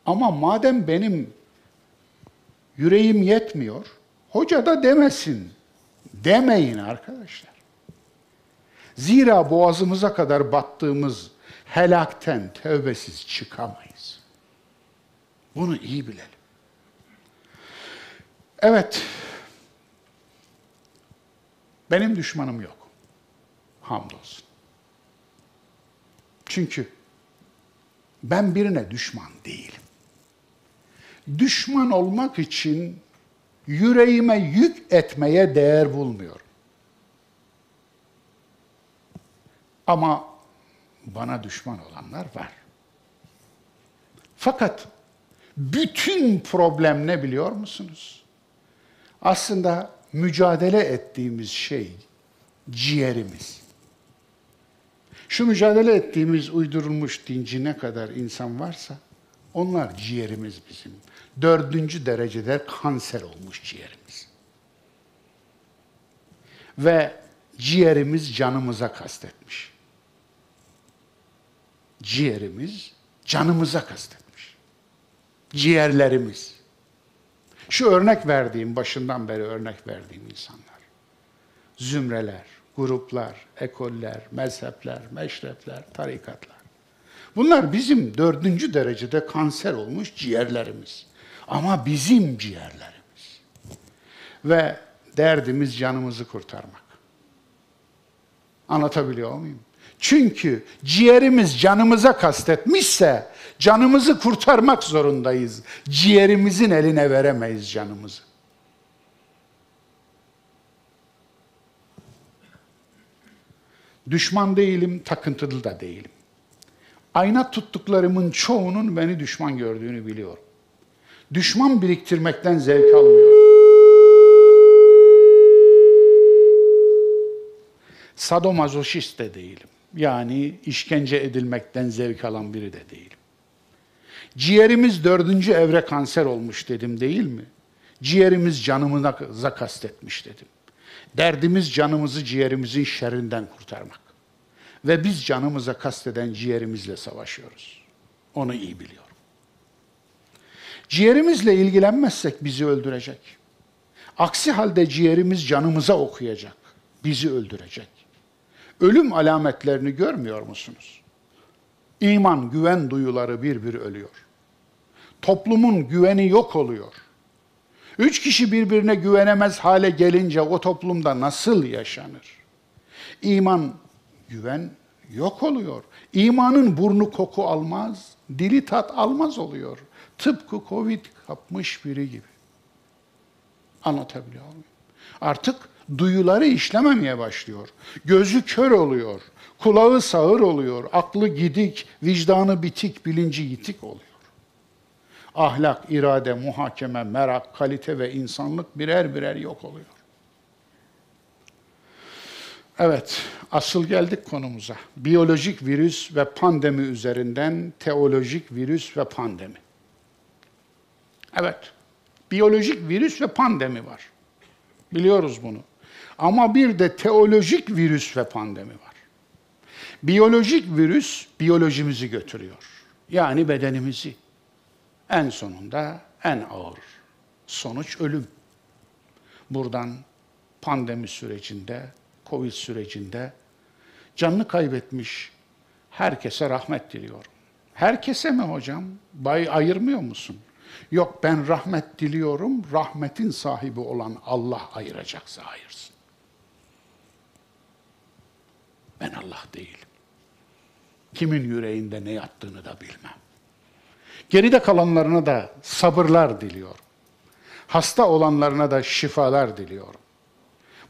Ama madem benim yüreğim yetmiyor, hoca da demesin. Demeyin arkadaşlar. Zira boğazımıza kadar battığımız helakten tövbesiz çıkamayız. Bunu iyi bilelim. Evet, benim düşmanım yok. Hamdolsun. Çünkü ben birine düşman değilim. Düşman olmak için yüreğime yük etmeye değer bulmuyorum. Ama bana düşman olanlar var. Fakat bütün problem ne biliyor musunuz? Aslında mücadele ettiğimiz şey ciğerimiz. Şu mücadele ettiğimiz uydurulmuş dinci ne kadar insan varsa onlar ciğerimiz bizim. Dördüncü derecede kanser olmuş ciğerimiz. Ve ciğerimiz canımıza kastetmiş. Ciğerimiz canımıza kastetmiş. Ciğerlerimiz. Şu örnek verdiğim, başından beri örnek verdiğim insanlar. Zümreler, gruplar, ekoller, mezhepler, meşrepler, tarikatlar. Bunlar bizim dördüncü derecede kanser olmuş ciğerlerimiz. Ama bizim ciğerlerimiz. Ve derdimiz canımızı kurtarmak. Anlatabiliyor muyum? Çünkü ciğerimiz canımıza kastetmişse canımızı kurtarmak zorundayız. Ciğerimizin eline veremeyiz canımızı. Düşman değilim, takıntılı da değilim. Ayna tuttuklarımın çoğunun beni düşman gördüğünü biliyorum. Düşman biriktirmekten zevk almıyorum. Sadomazoşist de değilim. Yani işkence edilmekten zevk alan biri de değilim. Ciğerimiz dördüncü evre kanser olmuş dedim değil mi? Ciğerimiz canımıza kastetmiş dedim. Derdimiz canımızı ciğerimizin şerrinden kurtarmak. Ve biz canımıza kasteden ciğerimizle savaşıyoruz. Onu iyi biliyorum. Ciğerimizle ilgilenmezsek bizi öldürecek. Aksi halde ciğerimiz canımıza okuyacak. Bizi öldürecek. Ölüm alametlerini görmüyor musunuz? İman, güven duyuları bir bir ölüyor. Toplumun güveni yok oluyor. Üç kişi birbirine güvenemez hale gelince o toplumda nasıl yaşanır? İman, güven yok oluyor. İmanın burnu koku almaz, dili tat almaz oluyor. Tıpkı Covid kapmış biri gibi. Anlatabiliyor muyum? Artık duyuları işlememeye başlıyor. Gözü kör oluyor. Kulağı sağır oluyor. Aklı gidik, vicdanı bitik, bilinci yitik oluyor. Ahlak, irade, muhakeme, merak, kalite ve insanlık birer birer yok oluyor. Evet, asıl geldik konumuza. Biyolojik virüs ve pandemi üzerinden teolojik virüs ve pandemi. Evet, biyolojik virüs ve pandemi var. Biliyoruz bunu. Ama bir de teolojik virüs ve pandemi var. Biyolojik virüs biyolojimizi götürüyor. Yani bedenimizi. En sonunda en ağır sonuç ölüm. Buradan pandemi sürecinde, Covid sürecinde canını kaybetmiş herkese rahmet diliyorum. Herkese mi hocam? Bay ayırmıyor musun? Yok ben rahmet diliyorum, rahmetin sahibi olan Allah ayıracaksa ayırsın. Ben Allah değilim. Kimin yüreğinde ne yattığını da bilmem. Geride kalanlarına da sabırlar diliyorum. Hasta olanlarına da şifalar diliyorum.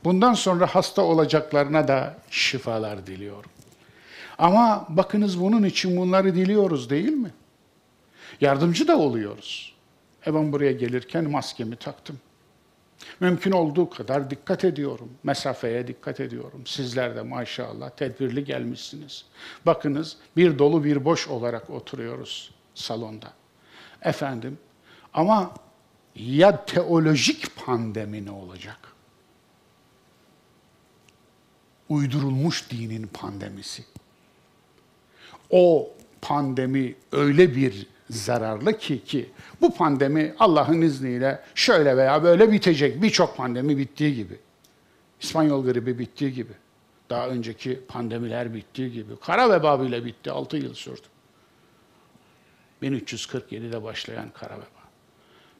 Bundan sonra hasta olacaklarına da şifalar diliyorum. Ama bakınız bunun için bunları diliyoruz değil mi? Yardımcı da oluyoruz. E ben buraya gelirken maskemi taktım. Mümkün olduğu kadar dikkat ediyorum. Mesafeye dikkat ediyorum. Sizler de maşallah tedbirli gelmişsiniz. Bakınız bir dolu bir boş olarak oturuyoruz salonda. Efendim ama ya teolojik pandemi ne olacak? Uydurulmuş dinin pandemisi. O pandemi öyle bir zararlı ki ki bu pandemi Allah'ın izniyle şöyle veya böyle bitecek. Birçok pandemi bittiği gibi. İspanyol gribi bittiği gibi. Daha önceki pandemiler bittiği gibi. Kara veba bile bitti. 6 yıl sürdü. 1347'de başlayan kara veba.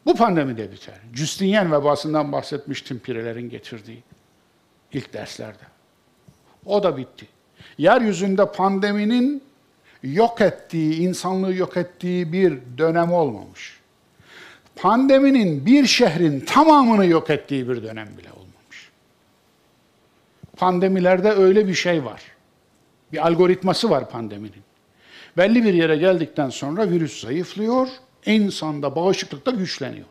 Bu pandemi de biter. Justinian vebasından bahsetmiştim pirelerin getirdiği ilk derslerde. O da bitti. Yeryüzünde pandeminin yok ettiği, insanlığı yok ettiği bir dönem olmamış. Pandeminin bir şehrin tamamını yok ettiği bir dönem bile olmamış. Pandemilerde öyle bir şey var. Bir algoritması var pandeminin. Belli bir yere geldikten sonra virüs zayıflıyor, insanda bağışıklık da güçleniyor.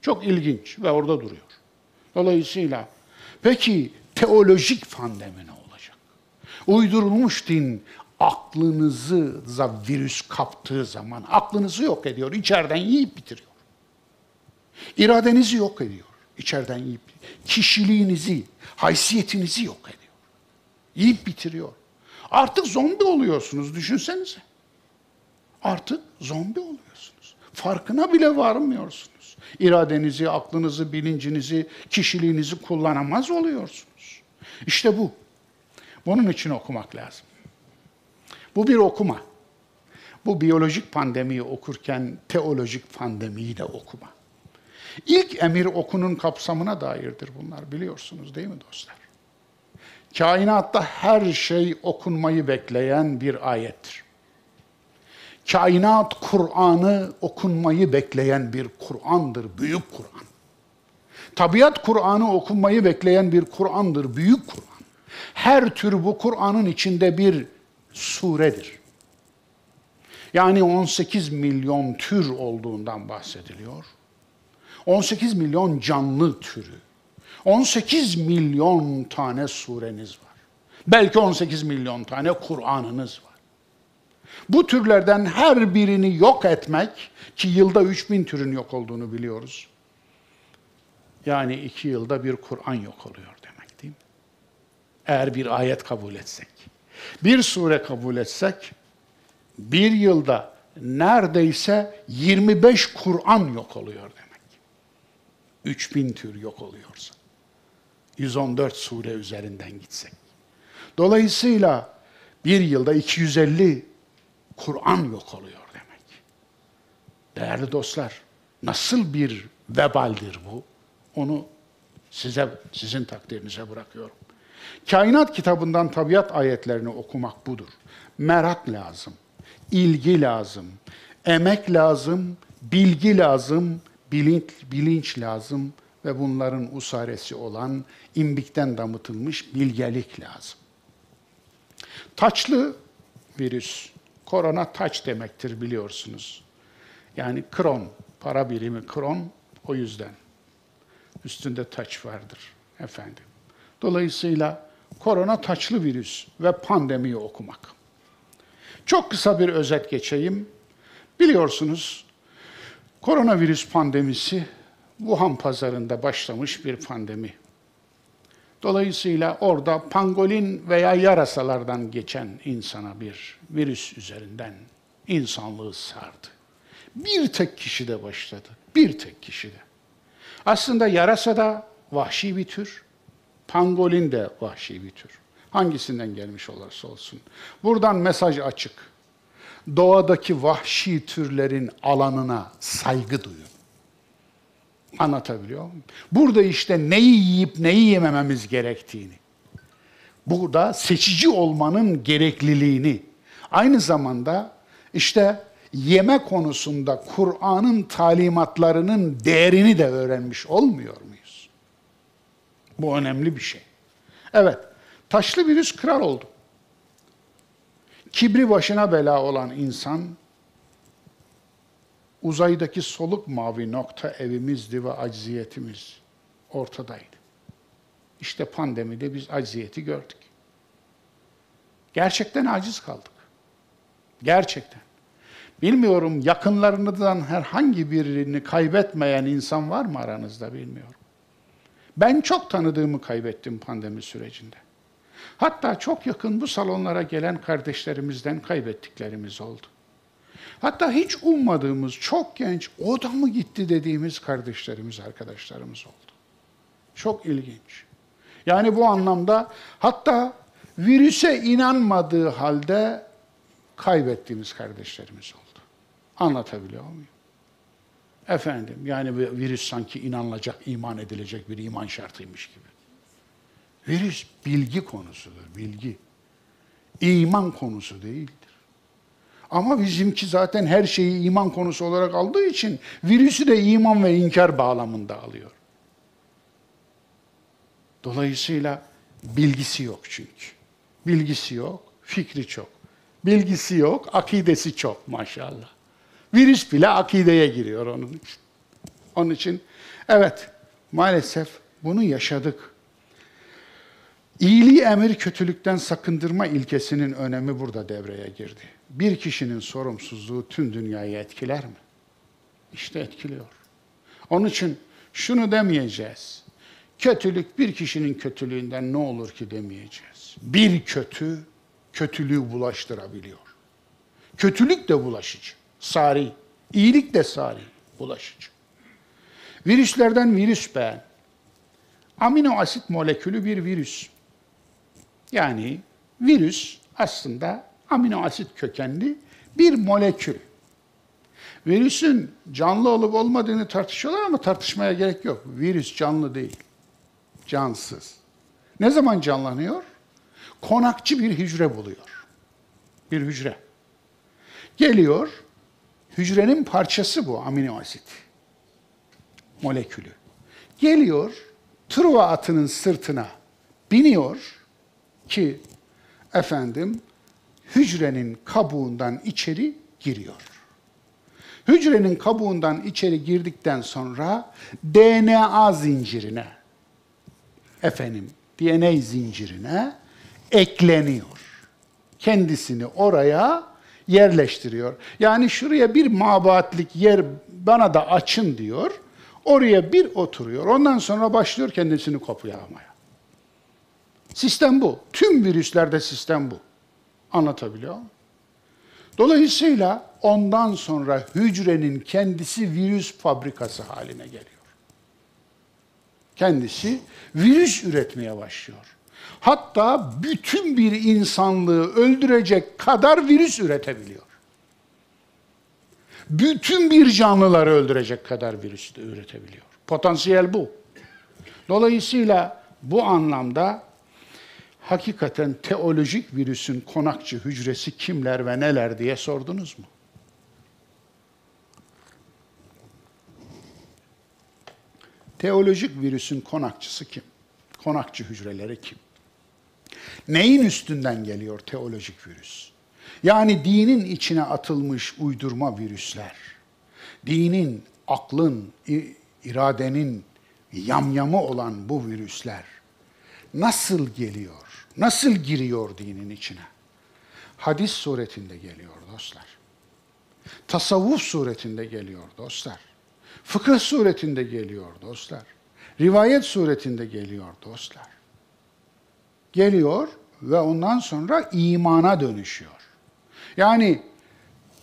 Çok ilginç ve orada duruyor. Dolayısıyla peki teolojik pandemi ne? Uydurulmuş din aklınızı virüs kaptığı zaman aklınızı yok ediyor, içeriden yiyip bitiriyor. İradenizi yok ediyor, içeriden yiyip Kişiliğinizi, haysiyetinizi yok ediyor. Yiyip bitiriyor. Artık zombi oluyorsunuz düşünsenize. Artık zombi oluyorsunuz. Farkına bile varmıyorsunuz. İradenizi, aklınızı, bilincinizi, kişiliğinizi kullanamaz oluyorsunuz. İşte bu. Bunun için okumak lazım. Bu bir okuma. Bu biyolojik pandemiyi okurken teolojik pandemiyi de okuma. İlk emir okunun kapsamına dairdir bunlar biliyorsunuz değil mi dostlar? Kainatta her şey okunmayı bekleyen bir ayettir. Kainat Kur'an'ı okunmayı bekleyen bir Kur'an'dır, büyük Kur'an. Tabiat Kur'an'ı okunmayı bekleyen bir Kur'an'dır, büyük Kur'an. Her tür bu Kur'an'ın içinde bir suredir. Yani 18 milyon tür olduğundan bahsediliyor. 18 milyon canlı türü. 18 milyon tane sureniz var. Belki 18 milyon tane Kur'an'ınız var. Bu türlerden her birini yok etmek ki yılda 3000 türün yok olduğunu biliyoruz. Yani iki yılda bir Kur'an yok oluyor? Eğer bir ayet kabul etsek. Bir sure kabul etsek bir yılda neredeyse 25 Kur'an yok oluyor demek. 3000 tür yok oluyorsa. 114 sure üzerinden gitsek. Dolayısıyla bir yılda 250 Kur'an yok oluyor demek. Değerli dostlar, nasıl bir vebaldir bu. Onu size sizin takdirinize bırakıyorum. Kainat kitabından tabiat ayetlerini okumak budur. Merak lazım, ilgi lazım, emek lazım, bilgi lazım, bilinç, bilinç lazım ve bunların usaresi olan imbikten damıtılmış bilgelik lazım. Taçlı virüs, korona taç demektir biliyorsunuz. Yani kron, para birimi kron o yüzden. Üstünde taç vardır efendim. Dolayısıyla korona taçlı virüs ve pandemiyi okumak. Çok kısa bir özet geçeyim. Biliyorsunuz koronavirüs pandemisi Wuhan pazarında başlamış bir pandemi. Dolayısıyla orada pangolin veya yarasalardan geçen insana bir virüs üzerinden insanlığı sardı. Bir tek kişi de başladı. Bir tek kişi de. Aslında yarasa da vahşi bir tür, pangolin de vahşi bir tür. Hangisinden gelmiş olursa olsun. Buradan mesaj açık. Doğadaki vahşi türlerin alanına saygı duyun. Anlatabiliyor muyum? Burada işte neyi yiyip neyi yemememiz gerektiğini, burada seçici olmanın gerekliliğini, aynı zamanda işte yeme konusunda Kur'an'ın talimatlarının değerini de öğrenmiş olmuyor muyuz? Bu önemli bir şey. Evet, taşlı virüs kral oldu. Kibri başına bela olan insan, uzaydaki soluk mavi nokta evimizdi ve acziyetimiz ortadaydı. İşte pandemide biz acziyeti gördük. Gerçekten aciz kaldık. Gerçekten. Bilmiyorum yakınlarınızdan herhangi birini kaybetmeyen insan var mı aranızda bilmiyorum. Ben çok tanıdığımı kaybettim pandemi sürecinde. Hatta çok yakın bu salonlara gelen kardeşlerimizden kaybettiklerimiz oldu. Hatta hiç ummadığımız, çok genç, o da mı gitti dediğimiz kardeşlerimiz, arkadaşlarımız oldu. Çok ilginç. Yani bu anlamda hatta virüse inanmadığı halde kaybettiğimiz kardeşlerimiz oldu. Anlatabiliyor muyum? Efendim, yani virüs sanki inanılacak, iman edilecek bir iman şartıymış gibi. Virüs bilgi konusudur, bilgi. İman konusu değildir. Ama bizimki zaten her şeyi iman konusu olarak aldığı için virüsü de iman ve inkar bağlamında alıyor. Dolayısıyla bilgisi yok çünkü. Bilgisi yok, fikri çok. Bilgisi yok, akidesi çok maşallah. Virüs bile akideye giriyor onun için. Onun için evet maalesef bunu yaşadık. İyiliği emir kötülükten sakındırma ilkesinin önemi burada devreye girdi. Bir kişinin sorumsuzluğu tüm dünyayı etkiler mi? İşte etkiliyor. Onun için şunu demeyeceğiz. Kötülük bir kişinin kötülüğünden ne olur ki demeyeceğiz. Bir kötü kötülüğü bulaştırabiliyor. Kötülük de bulaşıcı, sari. İyilik de sari, bulaşıcı. Virüslerden virüs beğen. Amino asit molekülü bir virüs. Yani virüs aslında amino asit kökenli bir molekül. Virüsün canlı olup olmadığını tartışıyorlar ama tartışmaya gerek yok. Virüs canlı değil. Cansız. Ne zaman canlanıyor? Konakçı bir hücre buluyor. Bir hücre. Geliyor, hücrenin parçası bu amino asit molekülü. Geliyor, Truva atının sırtına biniyor ki efendim hücrenin kabuğundan içeri giriyor. Hücrenin kabuğundan içeri girdikten sonra DNA zincirine efendim DNA zincirine ekleniyor. Kendisini oraya yerleştiriyor. Yani şuraya bir mabatlik yer bana da açın diyor. Oraya bir oturuyor. Ondan sonra başlıyor kendisini kopyalamaya. Sistem bu. Tüm virüslerde sistem bu. Anlatabiliyor muyum? Dolayısıyla ondan sonra hücrenin kendisi virüs fabrikası haline geliyor. Kendisi virüs üretmeye başlıyor. Hatta bütün bir insanlığı öldürecek kadar virüs üretebiliyor. bütün bir canlıları öldürecek kadar virüs de üretebiliyor. Potansiyel bu. Dolayısıyla bu anlamda hakikaten teolojik virüsün konakçı hücresi kimler ve neler diye sordunuz mu? Teolojik virüsün konakçısı kim? Konakçı hücreleri kim? Neyin üstünden geliyor teolojik virüs? Yani dinin içine atılmış uydurma virüsler, dinin, aklın, iradenin yamyamı olan bu virüsler nasıl geliyor, nasıl giriyor dinin içine? Hadis suretinde geliyor dostlar. Tasavvuf suretinde geliyor dostlar. Fıkıh suretinde geliyor dostlar. Rivayet suretinde geliyor dostlar. Geliyor ve ondan sonra imana dönüşüyor. Yani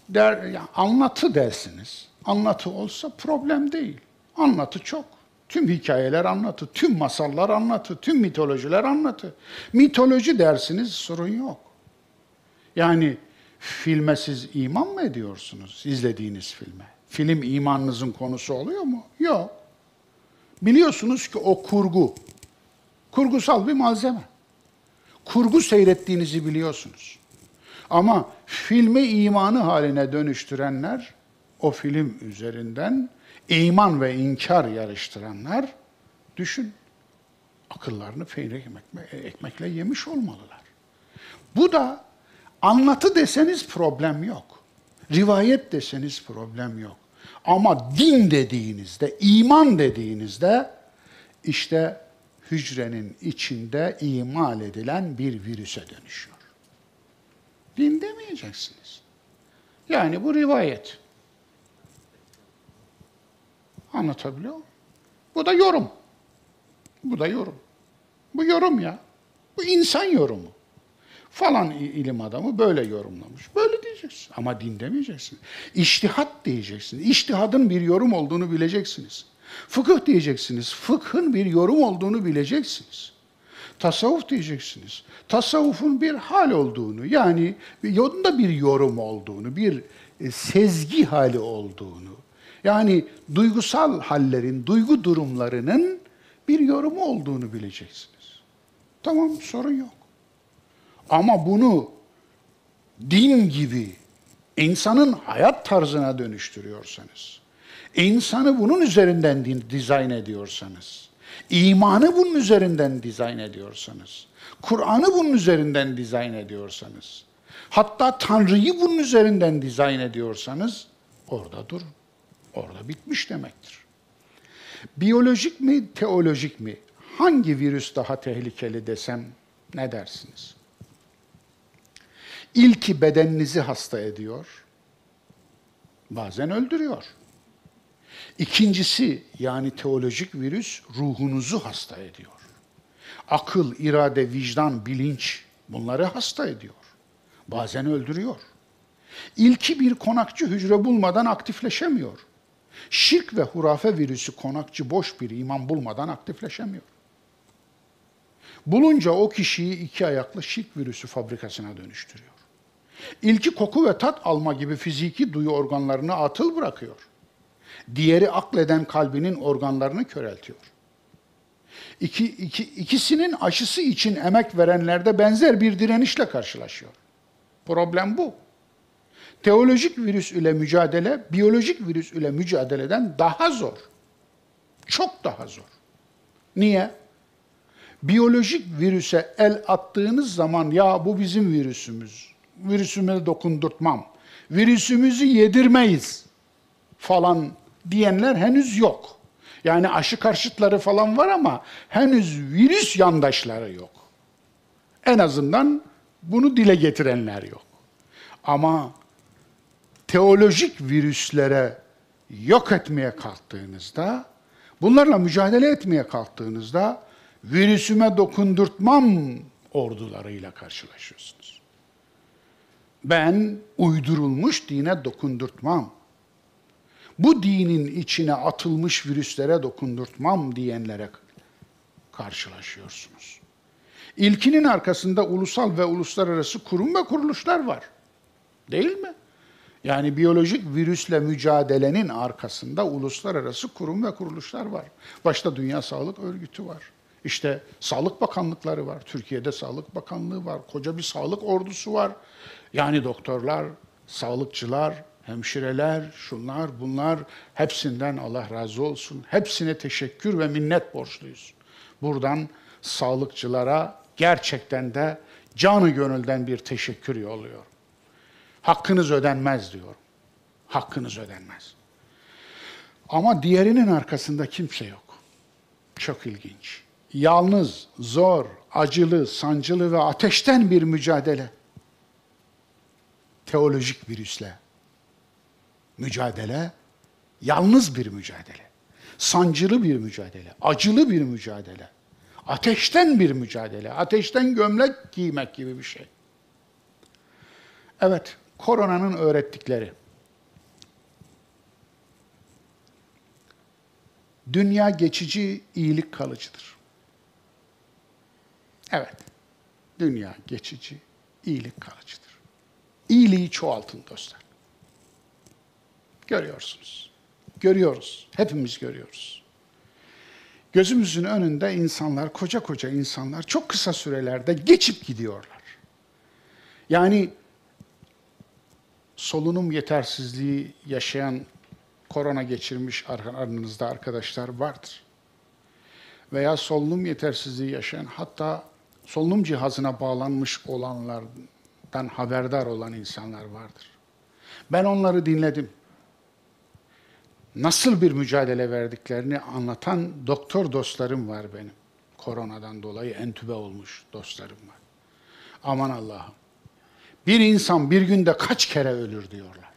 der, ya anlatı dersiniz. Anlatı olsa problem değil. Anlatı çok. Tüm hikayeler anlatı, tüm masallar anlatı, tüm mitolojiler anlatı. Mitoloji dersiniz sorun yok. Yani filme siz iman mı ediyorsunuz izlediğiniz filme? Film imanınızın konusu oluyor mu? Yok. Biliyorsunuz ki o kurgu. Kurgusal bir malzeme. Kurgu seyrettiğinizi biliyorsunuz. Ama filmi imanı haline dönüştürenler, o film üzerinden iman ve inkar yarıştıranlar, düşün, akıllarını peynir ekmekle, ekmekle yemiş olmalılar. Bu da anlatı deseniz problem yok. Rivayet deseniz problem yok. Ama din dediğinizde, iman dediğinizde işte hücrenin içinde imal edilen bir virüse dönüşüyor. Din demeyeceksiniz. Yani bu rivayet. Anlatabiliyor muyum? Bu da yorum. Bu da yorum. Bu yorum ya. Bu insan yorumu. Falan ilim adamı böyle yorumlamış. Böyle diyeceksin. Ama din demeyeceksin. İştihat diyeceksin. İştihadın bir yorum olduğunu bileceksiniz. Fıkıh diyeceksiniz. Fıkhın bir yorum olduğunu bileceksiniz. Tasavvuf diyeceksiniz. Tasavvufun bir hal olduğunu, yani yolunda bir yorum olduğunu, bir e, sezgi hali olduğunu, yani duygusal hallerin, duygu durumlarının bir yorumu olduğunu bileceksiniz. Tamam, sorun yok. Ama bunu din gibi insanın hayat tarzına dönüştürüyorsanız, insanı bunun üzerinden dizayn ediyorsanız, imanı bunun üzerinden dizayn ediyorsanız, Kur'an'ı bunun üzerinden dizayn ediyorsanız, hatta Tanrı'yı bunun üzerinden dizayn ediyorsanız, orada durun. Orada bitmiş demektir. Biyolojik mi, teolojik mi? Hangi virüs daha tehlikeli desem ne dersiniz? İlki bedeninizi hasta ediyor, bazen öldürüyor. İkincisi yani teolojik virüs ruhunuzu hasta ediyor. Akıl, irade, vicdan, bilinç bunları hasta ediyor. Bazen öldürüyor. İlki bir konakçı hücre bulmadan aktifleşemiyor. Şirk ve hurafe virüsü konakçı boş bir iman bulmadan aktifleşemiyor. Bulunca o kişiyi iki ayaklı şirk virüsü fabrikasına dönüştürüyor. İlki koku ve tat alma gibi fiziki duyu organlarını atıl bırakıyor. Diğeri akleden kalbinin organlarını köreltiyor. İki, iki, ikisinin aşısı için emek verenlerde benzer bir direnişle karşılaşıyor. Problem bu. Teolojik virüs ile mücadele, biyolojik virüs ile mücadeleden daha zor. Çok daha zor. Niye? Biyolojik virüse el attığınız zaman ya bu bizim virüsümüz, virüsüme dokundurtmam, virüsümüzü yedirmeyiz falan diyenler henüz yok. Yani aşı karşıtları falan var ama henüz virüs yandaşları yok. En azından bunu dile getirenler yok. Ama teolojik virüslere yok etmeye kalktığınızda, bunlarla mücadele etmeye kalktığınızda virüsüme dokundurtmam ordularıyla karşılaşıyorsunuz. Ben uydurulmuş dine dokundurtmam. Bu dinin içine atılmış virüslere dokundurtmam diyenlere karşılaşıyorsunuz. İlkinin arkasında ulusal ve uluslararası kurum ve kuruluşlar var. Değil mi? Yani biyolojik virüsle mücadelenin arkasında uluslararası kurum ve kuruluşlar var. Başta Dünya Sağlık Örgütü var. İşte Sağlık Bakanlıkları var. Türkiye'de Sağlık Bakanlığı var. Koca bir sağlık ordusu var. Yani doktorlar, sağlıkçılar, hemşireler, şunlar, bunlar hepsinden Allah razı olsun. Hepsine teşekkür ve minnet borçluyuz. Buradan sağlıkçılara gerçekten de canı gönülden bir teşekkür yolluyorum. Hakkınız ödenmez diyorum. Hakkınız ödenmez. Ama diğerinin arkasında kimse yok. Çok ilginç. Yalnız, zor, acılı, sancılı ve ateşten bir mücadele. Teolojik virüsle. Mücadele, yalnız bir mücadele. Sancılı bir mücadele, acılı bir mücadele. Ateşten bir mücadele, ateşten gömlek giymek gibi bir şey. Evet, koronanın öğrettikleri. Dünya geçici, iyilik kalıcıdır. Evet, dünya geçici, iyilik kalıcıdır. İyiliği çoğaltın dostlar. Görüyorsunuz. Görüyoruz. Hepimiz görüyoruz. Gözümüzün önünde insanlar, koca koca insanlar çok kısa sürelerde geçip gidiyorlar. Yani solunum yetersizliği yaşayan, korona geçirmiş aranızda arkadaşlar vardır. Veya solunum yetersizliği yaşayan, hatta solunum cihazına bağlanmış olanlardan haberdar olan insanlar vardır. Ben onları dinledim. Nasıl bir mücadele verdiklerini anlatan doktor dostlarım var benim. Koronadan dolayı entübe olmuş dostlarım var. Aman Allah'ım. Bir insan bir günde kaç kere ölür diyorlar.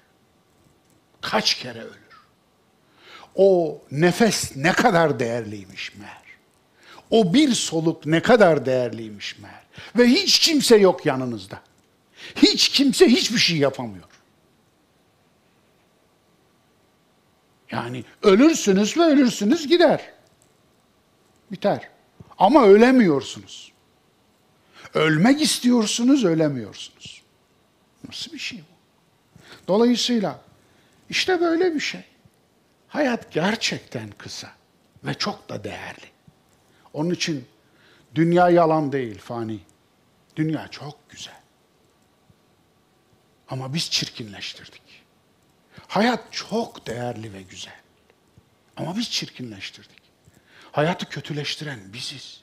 Kaç kere ölür. O nefes ne kadar değerliymiş meğer. O bir soluk ne kadar değerliymiş meğer. Ve hiç kimse yok yanınızda. Hiç kimse hiçbir şey yapamıyor. Yani ölürsünüz ve ölürsünüz gider. Biter. Ama ölemiyorsunuz. Ölmek istiyorsunuz, ölemiyorsunuz. Nasıl bir şey bu? Dolayısıyla işte böyle bir şey. Hayat gerçekten kısa ve çok da değerli. Onun için dünya yalan değil, fani. Dünya çok güzel. Ama biz çirkinleştirdik. Hayat çok değerli ve güzel. Ama biz çirkinleştirdik. Hayatı kötüleştiren biziz.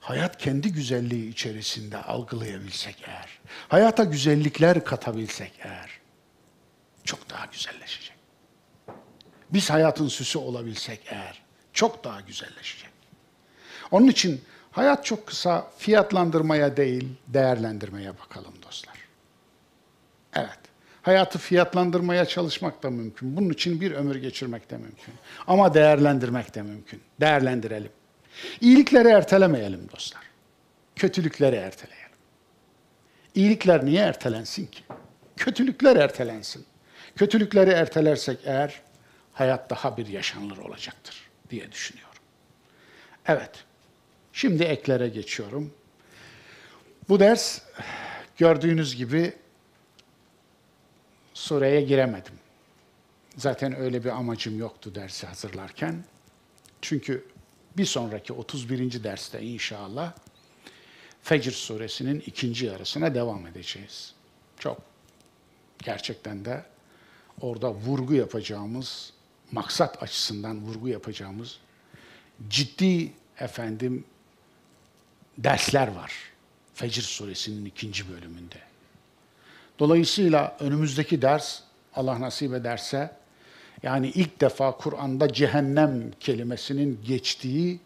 Hayat kendi güzelliği içerisinde algılayabilsek eğer, hayata güzellikler katabilsek eğer, çok daha güzelleşecek. Biz hayatın süsü olabilsek eğer, çok daha güzelleşecek. Onun için hayat çok kısa, fiyatlandırmaya değil, değerlendirmeye bakalım dostlar. Evet. Hayatı fiyatlandırmaya çalışmak da mümkün. Bunun için bir ömür geçirmek de mümkün. Ama değerlendirmek de mümkün. Değerlendirelim. İyilikleri ertelemeyelim dostlar. Kötülükleri erteleyelim. İyilikler niye ertelensin ki? Kötülükler ertelensin. Kötülükleri ertelersek eğer hayat daha bir yaşanılır olacaktır diye düşünüyorum. Evet. Şimdi eklere geçiyorum. Bu ders gördüğünüz gibi sureye giremedim. Zaten öyle bir amacım yoktu dersi hazırlarken. Çünkü bir sonraki 31. derste inşallah Fecr suresinin ikinci yarısına devam edeceğiz. Çok gerçekten de orada vurgu yapacağımız, maksat açısından vurgu yapacağımız ciddi efendim dersler var. Fecr suresinin ikinci bölümünde. Dolayısıyla önümüzdeki ders Allah nasip ederse yani ilk defa Kur'an'da cehennem kelimesinin geçtiği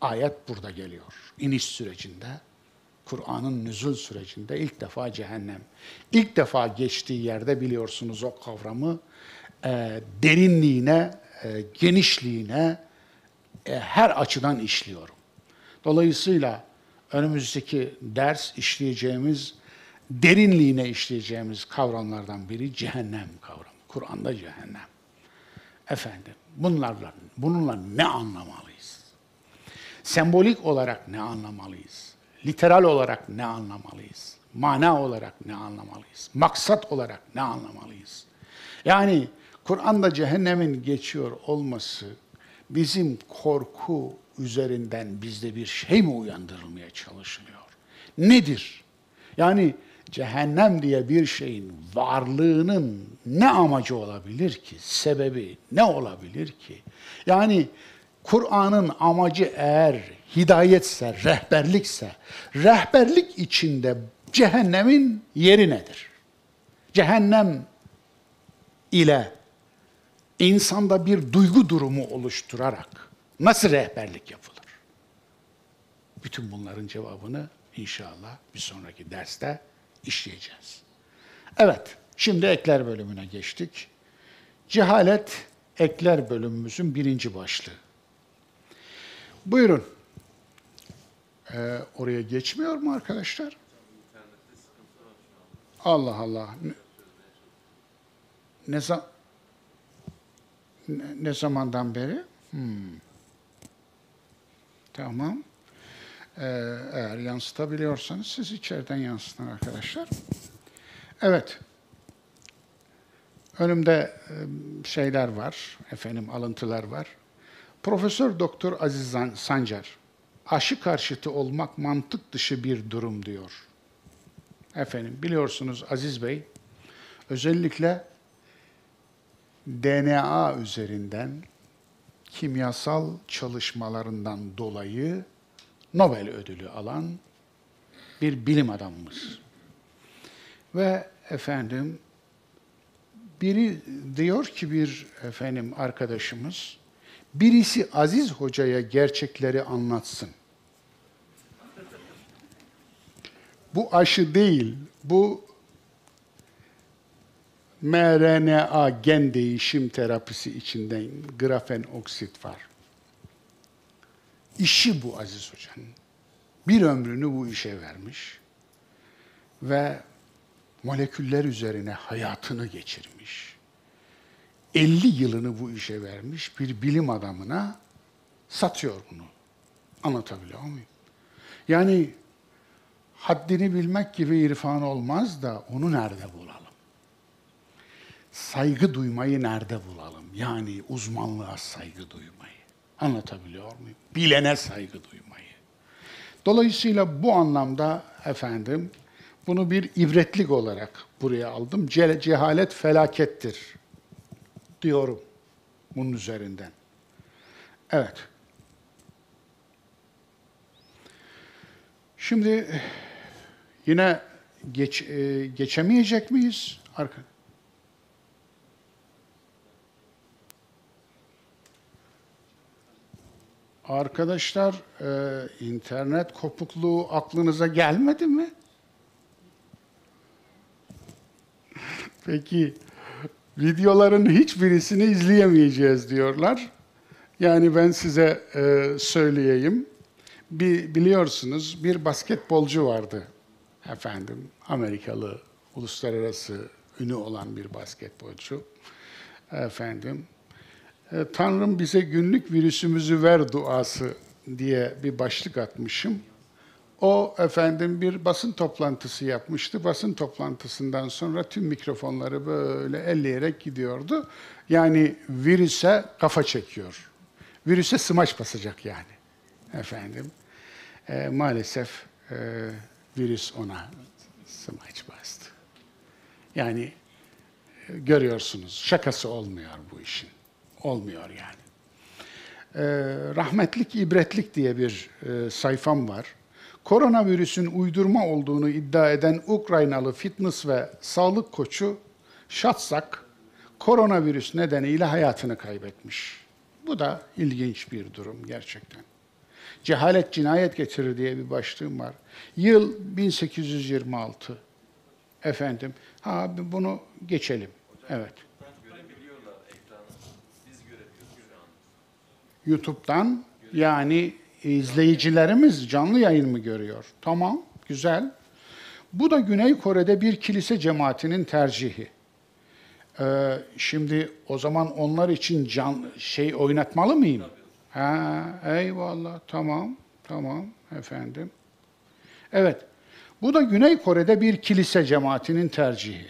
ayet burada geliyor. İniş sürecinde, Kur'an'ın nüzul sürecinde ilk defa cehennem. İlk defa geçtiği yerde biliyorsunuz o kavramı e, derinliğine, e, genişliğine e, her açıdan işliyorum. Dolayısıyla önümüzdeki ders işleyeceğimiz derinliğine işleyeceğimiz kavramlardan biri cehennem kavramı. Kur'an'da cehennem. Efendim, bunlarla, bununla ne anlamalıyız? Sembolik olarak ne anlamalıyız? Literal olarak ne anlamalıyız? Mana olarak ne anlamalıyız? Maksat olarak ne anlamalıyız? Yani Kur'an'da cehennemin geçiyor olması bizim korku üzerinden bizde bir şey mi uyandırılmaya çalışılıyor? Nedir? Yani cehennem diye bir şeyin varlığının ne amacı olabilir ki? Sebebi ne olabilir ki? Yani Kur'an'ın amacı eğer hidayetse, rehberlikse, rehberlik içinde cehennemin yeri nedir? Cehennem ile insanda bir duygu durumu oluşturarak nasıl rehberlik yapılır? Bütün bunların cevabını inşallah bir sonraki derste işleyeceğiz. Evet, şimdi ekler bölümüne geçtik. Cehalet ekler bölümümüzün birinci başlığı. Buyurun. Ee, oraya geçmiyor mu arkadaşlar? Allah Allah. Ne, ne, ne zamandan beri? Hmm. Tamam. Ee, eğer yansıtabiliyorsanız siz içeriden yansıtın arkadaşlar. Evet. Önümde e, şeyler var, efendim alıntılar var. Profesör Doktor Aziz Sancar, aşı karşıtı olmak mantık dışı bir durum diyor. Efendim biliyorsunuz Aziz Bey, özellikle DNA üzerinden kimyasal çalışmalarından dolayı Nobel ödülü alan bir bilim adamımız. Ve efendim biri diyor ki bir efendim arkadaşımız birisi Aziz Hoca'ya gerçekleri anlatsın. Bu aşı değil, bu mRNA gen değişim terapisi içinden grafen oksit var. İşi bu Aziz Hoca'nın. Bir ömrünü bu işe vermiş ve moleküller üzerine hayatını geçirmiş. 50 yılını bu işe vermiş bir bilim adamına satıyor bunu. Anlatabiliyor muyum? Yani haddini bilmek gibi irfan olmaz da onu nerede bulalım? Saygı duymayı nerede bulalım? Yani uzmanlığa saygı duymayı. Anlatabiliyor muyum? Bilene saygı duymayı. Dolayısıyla bu anlamda efendim bunu bir ibretlik olarak buraya aldım. Ce- cehalet felakettir diyorum bunun üzerinden. Evet. Şimdi yine geç, e, geçemeyecek miyiz? Arka. Arkadaşlar, e, internet kopukluğu aklınıza gelmedi mi? Peki, videoların hiçbirisini izleyemeyeceğiz diyorlar. Yani ben size e, söyleyeyim. Bir, biliyorsunuz bir basketbolcu vardı efendim. Amerikalı, uluslararası ünü olan bir basketbolcu. Efendim, Tanrım bize günlük virüsümüzü ver duası diye bir başlık atmışım. O efendim bir basın toplantısı yapmıştı. Basın toplantısından sonra tüm mikrofonları böyle elleyerek gidiyordu. Yani virüse kafa çekiyor. Virüse smaç basacak yani. Efendim. E, maalesef e, virüs ona smaç bastı. Yani e, görüyorsunuz şakası olmuyor bu işin. Olmuyor yani. E, rahmetlik ibretlik diye bir e, sayfam var koronavirüsün uydurma olduğunu iddia eden Ukraynalı fitness ve sağlık koçu Şatsak, koronavirüs nedeniyle hayatını kaybetmiş. Bu da ilginç bir durum gerçekten. Cehalet cinayet getirir diye bir başlığım var. Yıl 1826. Efendim, ha bunu geçelim. Evet. YouTube'dan yani izleyicilerimiz canlı yayın mı görüyor? Tamam, güzel. Bu da Güney Kore'de bir kilise cemaatinin tercihi. Ee, şimdi o zaman onlar için can şey oynatmalı mıyım? Ha, eyvallah, tamam, tamam efendim. Evet, Bu da Güney Kore'de bir kilise cemaatinin tercihi.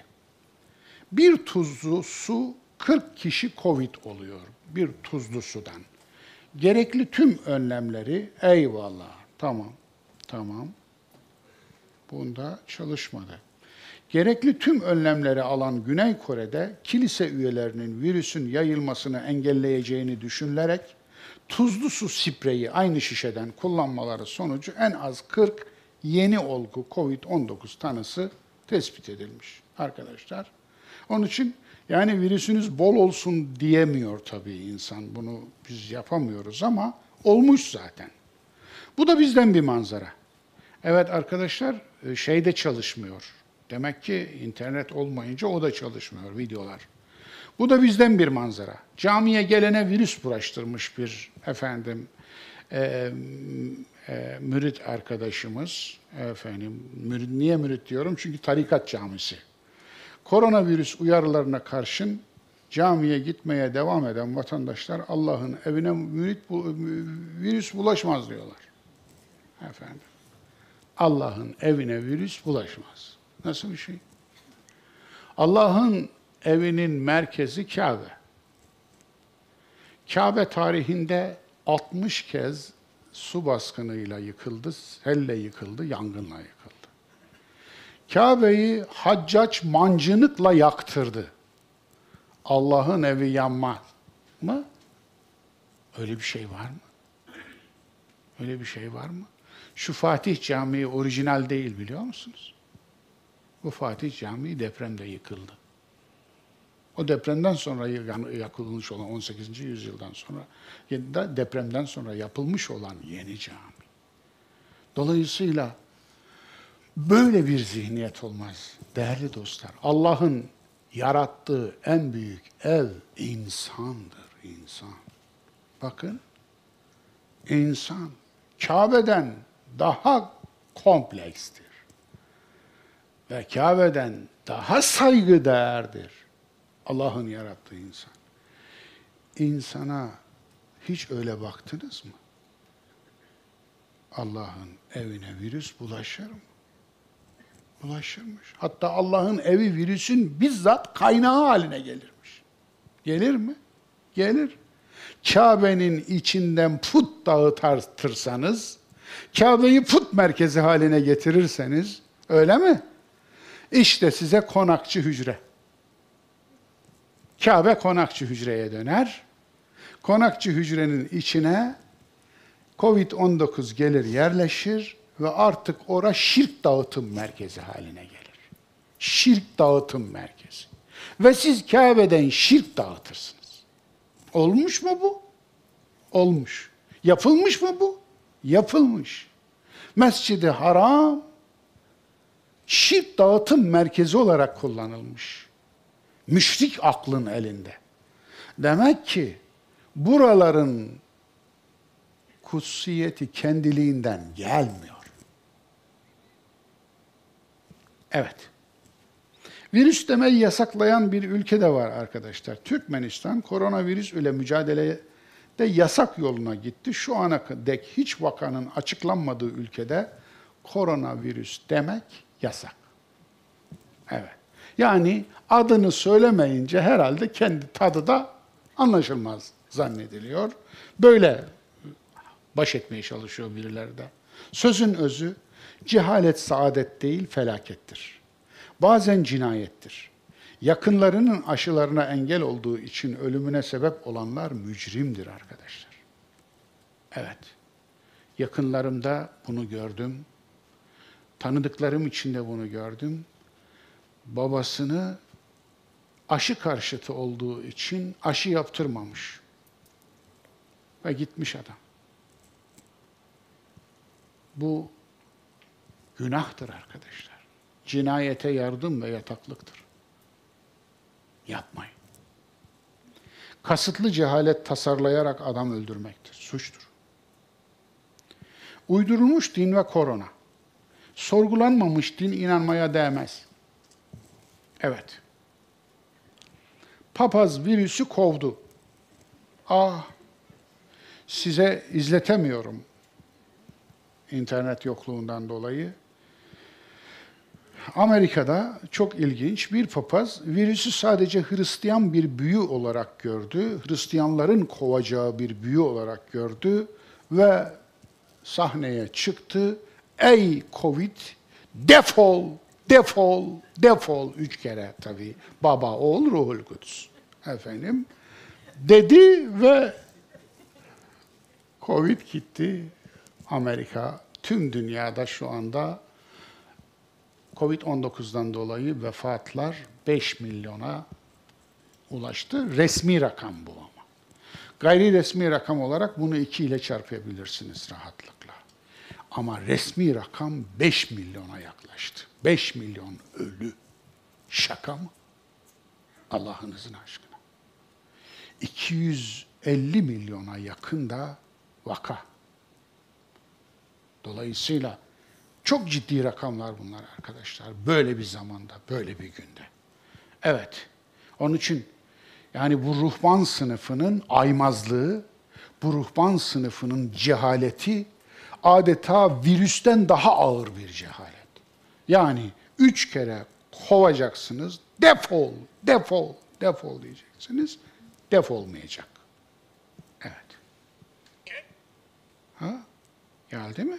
Bir tuzlu su 40 kişi Covid oluyor bir tuzlu sudan. Gerekli tüm önlemleri eyvallah. Tamam. Tamam. Bunda çalışmadı. Gerekli tüm önlemleri alan Güney Kore'de kilise üyelerinin virüsün yayılmasını engelleyeceğini düşünülerek tuzlu su spreyi aynı şişeden kullanmaları sonucu en az 40 yeni olgu COVID-19 tanısı tespit edilmiş arkadaşlar. Onun için yani virüsünüz bol olsun diyemiyor tabii insan. Bunu biz yapamıyoruz ama olmuş zaten. Bu da bizden bir manzara. Evet arkadaşlar şey de çalışmıyor. Demek ki internet olmayınca o da çalışmıyor videolar. Bu da bizden bir manzara. Camiye gelene virüs bulaştırmış bir efendim e, e, mürit arkadaşımız. Efendim mürit, niye mürit diyorum? Çünkü tarikat camisi. Koronavirüs uyarılarına karşın camiye gitmeye devam eden vatandaşlar Allah'ın evine mürit, virüs bulaşmaz diyorlar. Efendim. Allah'ın evine virüs bulaşmaz. Nasıl bir şey? Allah'ın evinin merkezi Kabe. Kabe tarihinde 60 kez su baskınıyla yıkıldı, selle yıkıldı, yangınla yıkıldı. Kabe'yi haccaç mancınıkla yaktırdı. Allah'ın evi yanmaz mı? Öyle bir şey var mı? Öyle bir şey var mı? Şu Fatih Camii orijinal değil biliyor musunuz? Bu Fatih Camii depremde yıkıldı. O depremden sonra yakılmış olan 18. yüzyıldan sonra depremden sonra yapılmış olan yeni cami. Dolayısıyla böyle bir zihniyet olmaz değerli dostlar. Allah'ın yarattığı en büyük ev insandır, insan. Bakın, insan Kabe'den daha komplekstir. Ve Kabe'den daha saygıdeğerdir. Allah'ın yarattığı insan. İnsana hiç öyle baktınız mı? Allah'ın evine virüs bulaşır mı? Bulaşırmış. Hatta Allah'ın evi virüsün bizzat kaynağı haline gelirmiş. Gelir mi? Gelir. Kabe'nin içinden put dağıtırsanız, Kabe'yi put merkezi haline getirirseniz, öyle mi? İşte size konakçı hücre. Kabe konakçı hücreye döner. Konakçı hücrenin içine Covid-19 gelir yerleşir ve artık ora şirk dağıtım merkezi haline gelir. Şirk dağıtım merkezi. Ve siz Kabe'den şirk dağıtırsınız. Olmuş mu bu? Olmuş. Yapılmış mı bu? Yapılmış. Mescid-i Haram şirk dağıtım merkezi olarak kullanılmış. Müşrik aklın elinde. Demek ki buraların kutsiyeti kendiliğinden gelmiyor. Evet. Virüs demeyi yasaklayan bir ülke de var arkadaşlar. Türkmenistan koronavirüs ile mücadelede yasak yoluna gitti. Şu ana dek hiç vakanın açıklanmadığı ülkede koronavirüs demek yasak. Evet. Yani adını söylemeyince herhalde kendi tadı da anlaşılmaz zannediliyor. Böyle baş etmeye çalışıyor birileri de. Sözün özü cehalet saadet değil felakettir. Bazen cinayettir. Yakınlarının aşılarına engel olduğu için ölümüne sebep olanlar mücrimdir arkadaşlar. Evet. Yakınlarımda bunu gördüm. Tanıdıklarım içinde bunu gördüm. Babasını aşı karşıtı olduğu için aşı yaptırmamış. Ve gitmiş adam. Bu günahtır arkadaşlar. Cinayete yardım ve yataklıktır. Yapmayın. Kasıtlı cehalet tasarlayarak adam öldürmektir. Suçtur. Uydurulmuş din ve korona. Sorgulanmamış din inanmaya değmez. Evet. Papaz virüsü kovdu. Ah, size izletemiyorum internet yokluğundan dolayı. Amerika'da çok ilginç bir papaz virüsü sadece Hristiyan bir büyü olarak gördü. Hristiyanların kovacağı bir büyü olarak gördü ve sahneye çıktı. Ey Covid defol, defol, defol üç kere tabii. Baba, oğul, ruhul kudüs. Efendim dedi ve Covid gitti. Amerika tüm dünyada şu anda Covid-19'dan dolayı vefatlar 5 milyona ulaştı. Resmi rakam bu ama. Gayri resmi rakam olarak bunu 2 ile çarpabilirsiniz rahatlıkla. Ama resmi rakam 5 milyona yaklaştı. 5 milyon ölü. Şaka mı? Allah'ınızın aşkına. 250 milyona yakın da vaka. Dolayısıyla çok ciddi rakamlar bunlar arkadaşlar. Böyle bir zamanda, böyle bir günde. Evet. Onun için yani bu ruhban sınıfının aymazlığı, bu ruhban sınıfının cehaleti adeta virüsten daha ağır bir cehalet. Yani üç kere kovacaksınız, defol, defol, defol diyeceksiniz, defolmayacak. Evet. Ha? Geldi mi?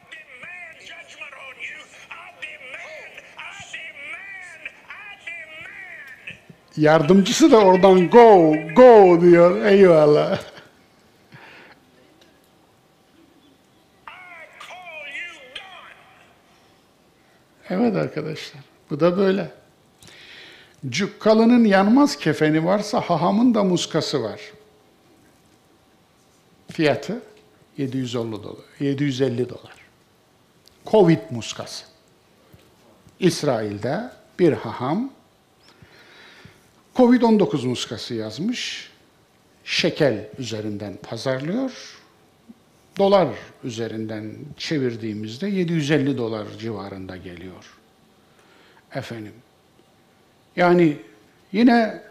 Yardımcısı da oradan go, go diyor. Eyvallah. Evet arkadaşlar, bu da böyle. Cukkalı'nın yanmaz kefeni varsa hahamın da muskası var. Fiyatı 750 dolar. 750 dolar. Covid muskası. İsrail'de bir haham Covid-19 muskası yazmış. Şekel üzerinden pazarlıyor. Dolar üzerinden çevirdiğimizde 750 dolar civarında geliyor. Efendim. Yani yine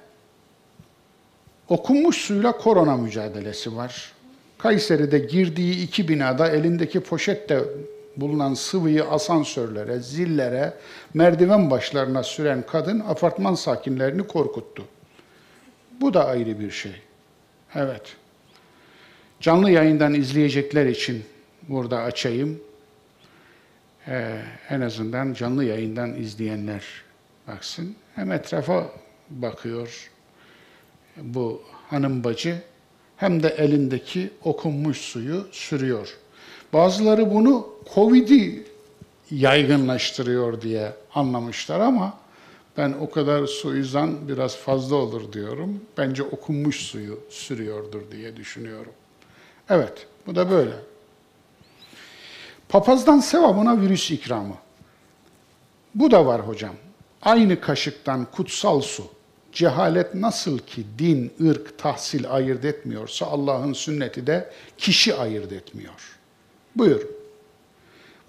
okunmuş suyla korona mücadelesi var. Kayseri'de girdiği iki binada elindeki poşette bulunan sıvıyı asansörlere, zillere, merdiven başlarına süren kadın apartman sakinlerini korkuttu. Bu da ayrı bir şey. Evet. Canlı yayından izleyecekler için burada açayım. Ee, en azından canlı yayından izleyenler baksın. Hem etrafa bakıyor bu hanım bacı hem de elindeki okunmuş suyu sürüyor. Bazıları bunu Covid'i yaygınlaştırıyor diye anlamışlar ama ben o kadar suizan biraz fazla olur diyorum. Bence okunmuş suyu sürüyordur diye düşünüyorum. Evet, bu da böyle. Papazdan sevabına virüs ikramı. Bu da var hocam. Aynı kaşıktan kutsal su. Cehalet nasıl ki din, ırk, tahsil ayırt etmiyorsa Allah'ın sünneti de kişi ayırt etmiyor. Buyur.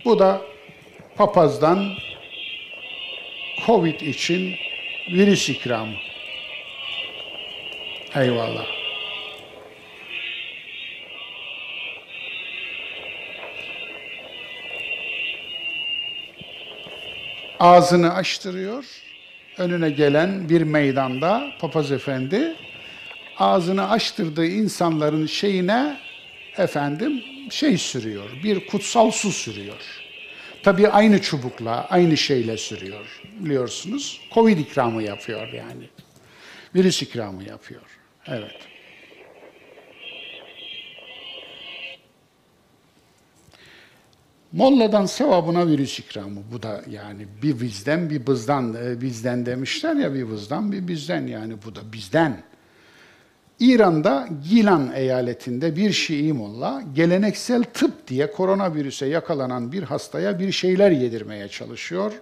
Bu da papazdan Covid için virüs ikramı. Eyvallah. ağzını açtırıyor. Önüne gelen bir meydanda papaz efendi ağzını açtırdığı insanların şeyine efendim şey sürüyor. Bir kutsal su sürüyor. Tabii aynı çubukla, aynı şeyle sürüyor biliyorsunuz. Covid ikramı yapıyor yani. Virüs ikramı yapıyor. Evet. Molladan sevabına virüs ikramı. Bu da yani bir bizden bir bizden, e, bizden demişler ya bir bizden bir bizden yani bu da bizden. İran'da Gilan eyaletinde bir Şii molla geleneksel tıp diye koronavirüse yakalanan bir hastaya bir şeyler yedirmeye çalışıyor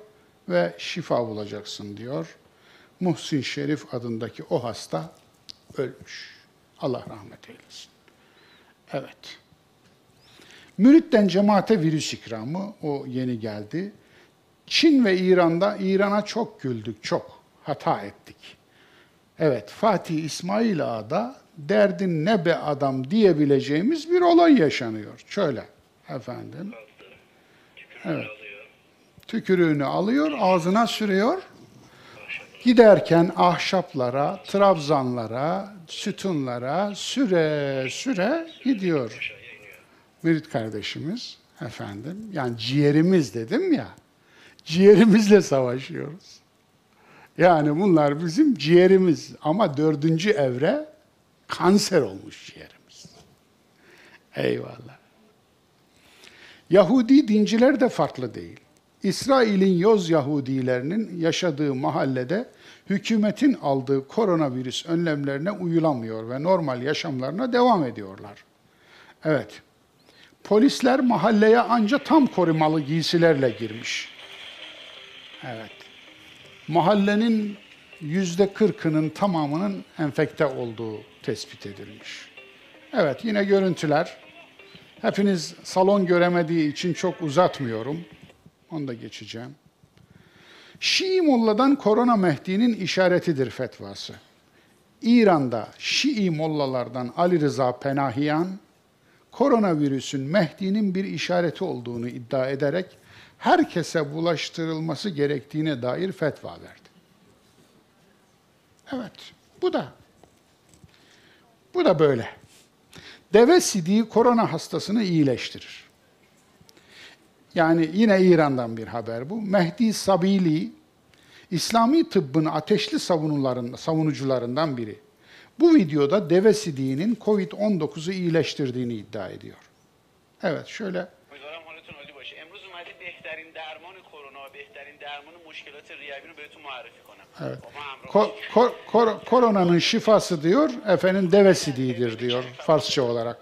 ve şifa bulacaksın diyor. Muhsin Şerif adındaki o hasta ölmüş. Allah rahmet eylesin. Evet. Müritten cemaate virüs ikramı, o yeni geldi. Çin ve İran'da, İran'a çok güldük, çok hata ettik. Evet, Fatih İsmail Ağa'da derdin ne be adam diyebileceğimiz bir olay yaşanıyor. Şöyle efendim. Evet. Tükürüğünü alıyor, ağzına sürüyor. Giderken ahşaplara, trabzanlara, sütunlara süre süre gidiyor. Mürit kardeşimiz efendim. Yani ciğerimiz dedim ya. Ciğerimizle savaşıyoruz. Yani bunlar bizim ciğerimiz ama dördüncü evre kanser olmuş ciğerimiz. Eyvallah. Yahudi dinciler de farklı değil. İsrail'in Yoz Yahudilerinin yaşadığı mahallede hükümetin aldığı koronavirüs önlemlerine uyulamıyor ve normal yaşamlarına devam ediyorlar. Evet. Polisler mahalleye anca tam korumalı giysilerle girmiş. Evet. Mahallenin yüzde kırkının tamamının enfekte olduğu tespit edilmiş. Evet yine görüntüler. Hepiniz salon göremediği için çok uzatmıyorum. Onu da geçeceğim. Şii molladan korona Mehdi'nin işaretidir fetvası. İran'da Şii mollalardan Ali Rıza Penahiyan, koronavirüsün Mehdi'nin bir işareti olduğunu iddia ederek herkese bulaştırılması gerektiğine dair fetva verdi. Evet, bu da. Bu da böyle. Deve sidiği korona hastasını iyileştirir. Yani yine İran'dan bir haber bu. Mehdi Sabili, İslami tıbbın ateşli savunucularından biri. Bu videoda deve sidiğinin COVID-19'u iyileştirdiğini iddia ediyor. Evet, şöyle Evet. Ko, kor, kor, koronanın şifası diyor, efendim devesi değildir diyor Farsça olarak.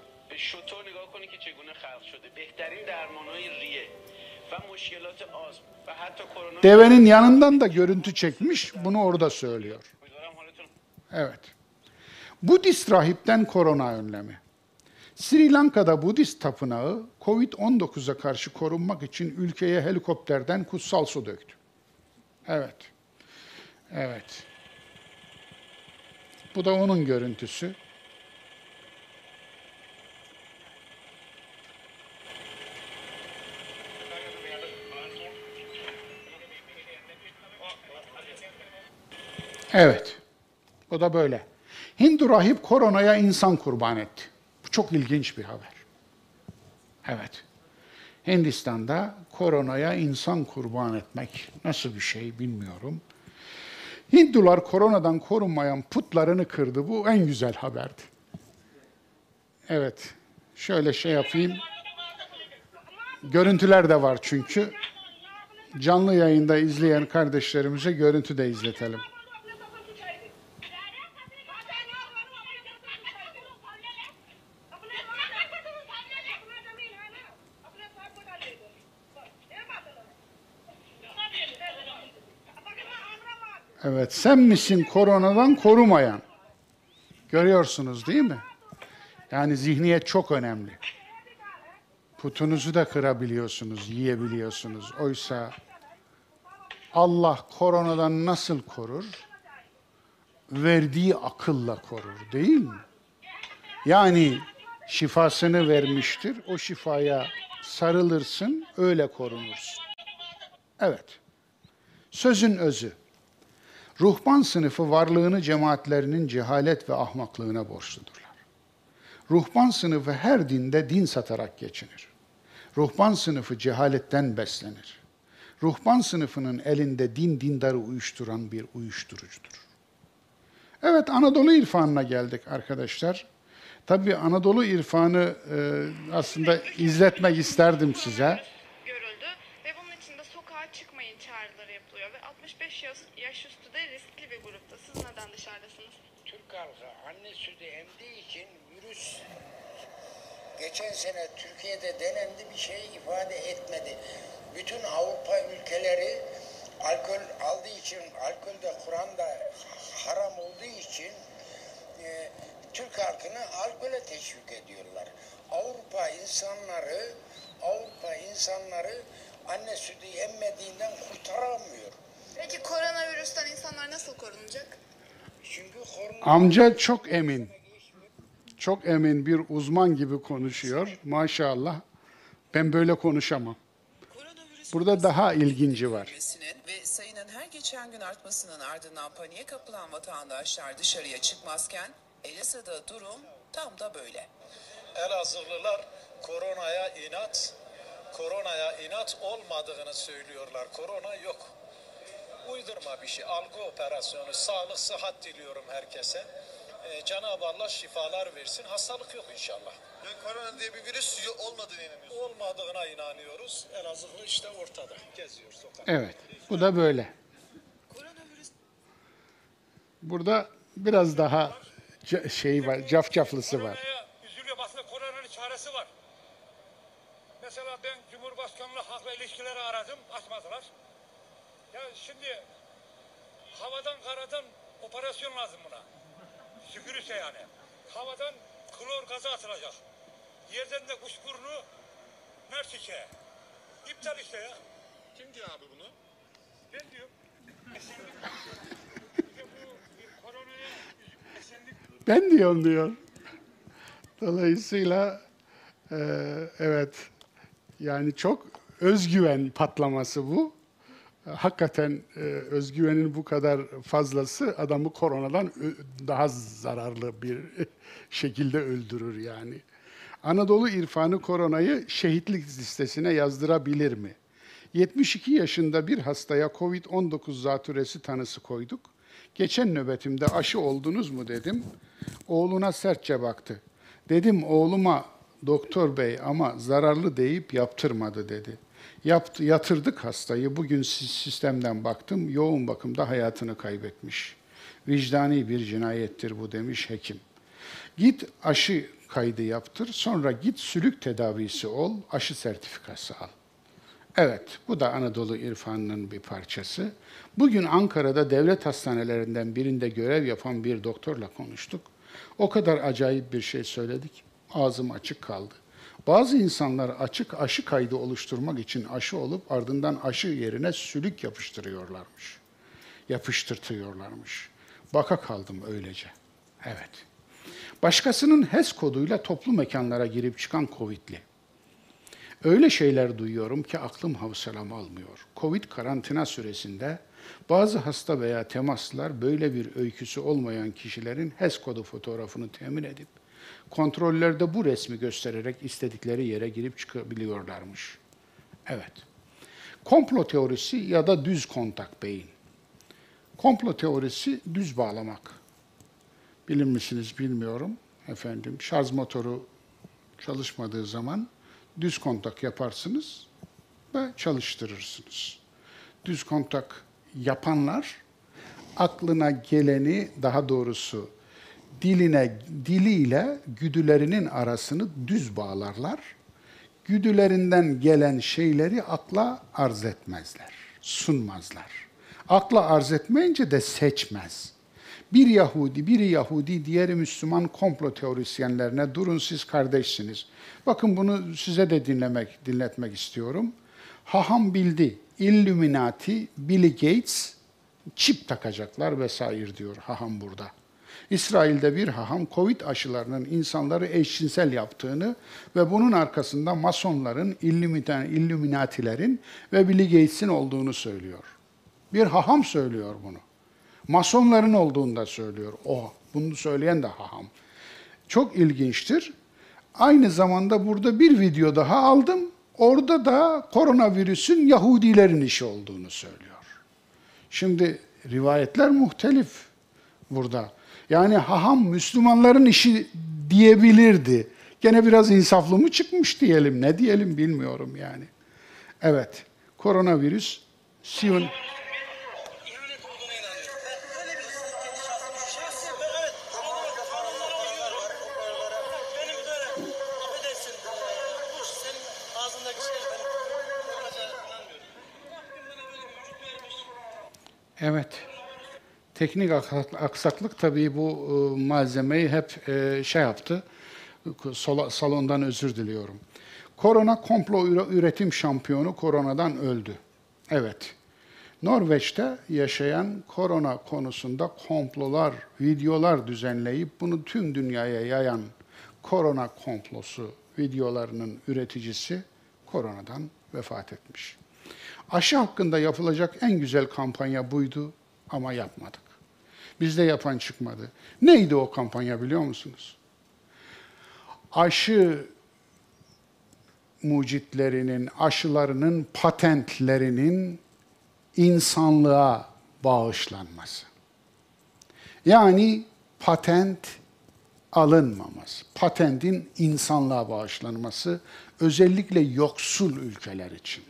Devenin yanından da görüntü çekmiş, bunu orada söylüyor. Evet. Bu disrahipten korona önlemi. Sri Lanka'da Budist tapınağı Covid-19'a karşı korunmak için ülkeye helikopterden kutsal su döktü. Evet. Evet. Bu da onun görüntüsü. Evet. O da böyle. Hindu rahip koronaya insan kurban etti. Bu çok ilginç bir haber. Evet. Hindistan'da koronaya insan kurban etmek nasıl bir şey bilmiyorum. Hindular koronadan korunmayan putlarını kırdı. Bu en güzel haberdi. Evet. Şöyle şey yapayım. Görüntüler de var çünkü. Canlı yayında izleyen kardeşlerimize görüntü de izletelim. Evet, sen misin koronadan korumayan? Görüyorsunuz değil mi? Yani zihniyet çok önemli. Putunuzu da kırabiliyorsunuz, yiyebiliyorsunuz. Oysa Allah koronadan nasıl korur? Verdiği akılla korur, değil mi? Yani şifasını vermiştir. O şifaya sarılırsın, öyle korunursun. Evet. Sözün özü. Ruhban sınıfı varlığını cemaatlerinin cehalet ve ahmaklığına borçludurlar. Ruhban sınıfı her dinde din satarak geçinir. Ruhban sınıfı cehaletten beslenir. Ruhban sınıfının elinde din dindarı uyuşturan bir uyuşturucudur. Evet Anadolu irfanına geldik arkadaşlar. Tabii Anadolu irfanı e, aslında izletmek isterdim size. görüldü ve bunun için de sokağa çıkmayın çağrıları yapılıyor ve 65 yaş, yaş üstü de riskli bir grupta. Siz neden dışarıdasınız? Türk halkı anne sütü emdiği için virüs geçen sene Türkiye'de denendi bir şey ifade etmedi. Bütün Avrupa ülkeleri alkol aldığı için, alkol de Kur'an'da haram olduğu için e, Türk halkını alkole teşvik ediyorlar. Avrupa insanları Avrupa insanları anne sütü emmediğinden kurtaramıyor. Peki koronavirüsten insanlar nasıl korunacak? Çünkü korona Amca çok emin. Çok emin bir uzman gibi konuşuyor. Maşallah. Ben böyle konuşamam. Burada daha ilginci var. ve sayının her geçen gün artmasının ardından paniğe kapılan vatandaşlar dışarıya çıkmazken Elazığ'da durum tam da böyle. Elazığlılar koronaya inat, koronaya inat olmadığını söylüyorlar. Korona yok. Uydurma bir şey. Algı operasyonu, sağlık, sıhhat diliyorum herkese. Ee, Cenab-ı Allah şifalar versin. Hastalık yok inşallah. korona diye bir virüs olmadığını inanıyorsunuz. Olmadığına inanıyoruz. Elazığlı işte ortada. Geziyor sokakta. Evet. Bu da böyle. Burada biraz daha ca- şey var, cafcaflısı var. Koronaya üzülüyor. Aslında koronanın çaresi var. Mesela ben Cumhurbaşkanlığı halkla ilişkileri aradım. Açmadılar. Ya şimdi havadan karadan operasyon lazım buna. Süpürürse yani. Havadan klor gazı atılacak. Yerden de kuşburnu mertike. İptal işte ya. Kim diyor abi bunu? Ben diyorum. Esenlik. Bir de bu bir koronaya esenlik Ben diyorum diyor. Dolayısıyla e, evet yani çok özgüven patlaması bu. Hakikaten e, özgüvenin bu kadar fazlası adamı koronadan daha zararlı bir şekilde öldürür yani. Anadolu irfanı koronayı şehitlik listesine yazdırabilir mi? 72 yaşında bir hastaya COVID-19 zatürresi tanısı koyduk. Geçen nöbetimde aşı oldunuz mu dedim. Oğluna sertçe baktı. Dedim oğluma doktor bey ama zararlı deyip yaptırmadı dedi. Yaptı, yatırdık hastayı. Bugün si- sistemden baktım. Yoğun bakımda hayatını kaybetmiş. Vicdani bir cinayettir bu demiş hekim. Git aşı kaydı yaptır. Sonra git sülük tedavisi ol. Aşı sertifikası al. Evet, bu da Anadolu irfanının bir parçası. Bugün Ankara'da devlet hastanelerinden birinde görev yapan bir doktorla konuştuk. O kadar acayip bir şey söyledik. Ağzım açık kaldı. Bazı insanlar açık aşı kaydı oluşturmak için aşı olup ardından aşı yerine sülük yapıştırıyorlarmış. Yapıştırtıyorlarmış. Baka kaldım öylece. Evet. Başkasının HES koduyla toplu mekanlara girip çıkan Covid'li. Öyle şeyler duyuyorum ki aklım havsalam almıyor. Covid karantina süresinde bazı hasta veya temaslılar böyle bir öyküsü olmayan kişilerin HES kodu fotoğrafını temin edip kontrollerde bu resmi göstererek istedikleri yere girip çıkabiliyorlarmış. Evet. Komplo teorisi ya da düz kontak beyin. Komplo teorisi düz bağlamak. Bilir misiniz bilmiyorum efendim. Şarj motoru çalışmadığı zaman düz kontak yaparsınız ve çalıştırırsınız. Düz kontak yapanlar aklına geleni daha doğrusu diline diliyle güdülerinin arasını düz bağlarlar. Güdülerinden gelen şeyleri akla arz etmezler, sunmazlar. Akla arz etmeyince de seçmez. Bir Yahudi, biri Yahudi, diğeri Müslüman komplo teorisyenlerine durun siz kardeşsiniz. Bakın bunu size de dinlemek, dinletmek istiyorum. Haham bildi, Illuminati, Bill Gates çip takacaklar vesaire diyor haham burada. İsrail'de bir haham Covid aşılarının insanları eşcinsel yaptığını ve bunun arkasında masonların, Illumina- Illuminatilerin ve Bill Gates'in olduğunu söylüyor. Bir haham söylüyor bunu. Masonların olduğunu da söylüyor. O, bunu söyleyen de haham. Çok ilginçtir. Aynı zamanda burada bir video daha aldım. Orada da koronavirüsün Yahudilerin işi olduğunu söylüyor. Şimdi rivayetler muhtelif burada. Yani haham Müslümanların işi diyebilirdi. Gene biraz insaflı mı çıkmış diyelim, ne diyelim bilmiyorum yani. Evet, koronavirüs Siyon... Evet Teknik aksak- aksaklık tabii bu e, malzemeyi hep e, şey yaptı. Salondan özür diliyorum. Korona komplo üre- üretim şampiyonu koronadan öldü. Evet. Norveç'te yaşayan korona konusunda komplolar, videolar düzenleyip bunu tüm dünyaya yayan korona komplosu videolarının üreticisi koronadan vefat etmiş. Aşı hakkında yapılacak en güzel kampanya buydu ama yapmadık. Bizde yapan çıkmadı. Neydi o kampanya biliyor musunuz? Aşı mucitlerinin, aşılarının patentlerinin insanlığa bağışlanması. Yani patent alınmaması, patentin insanlığa bağışlanması özellikle yoksul ülkeler için.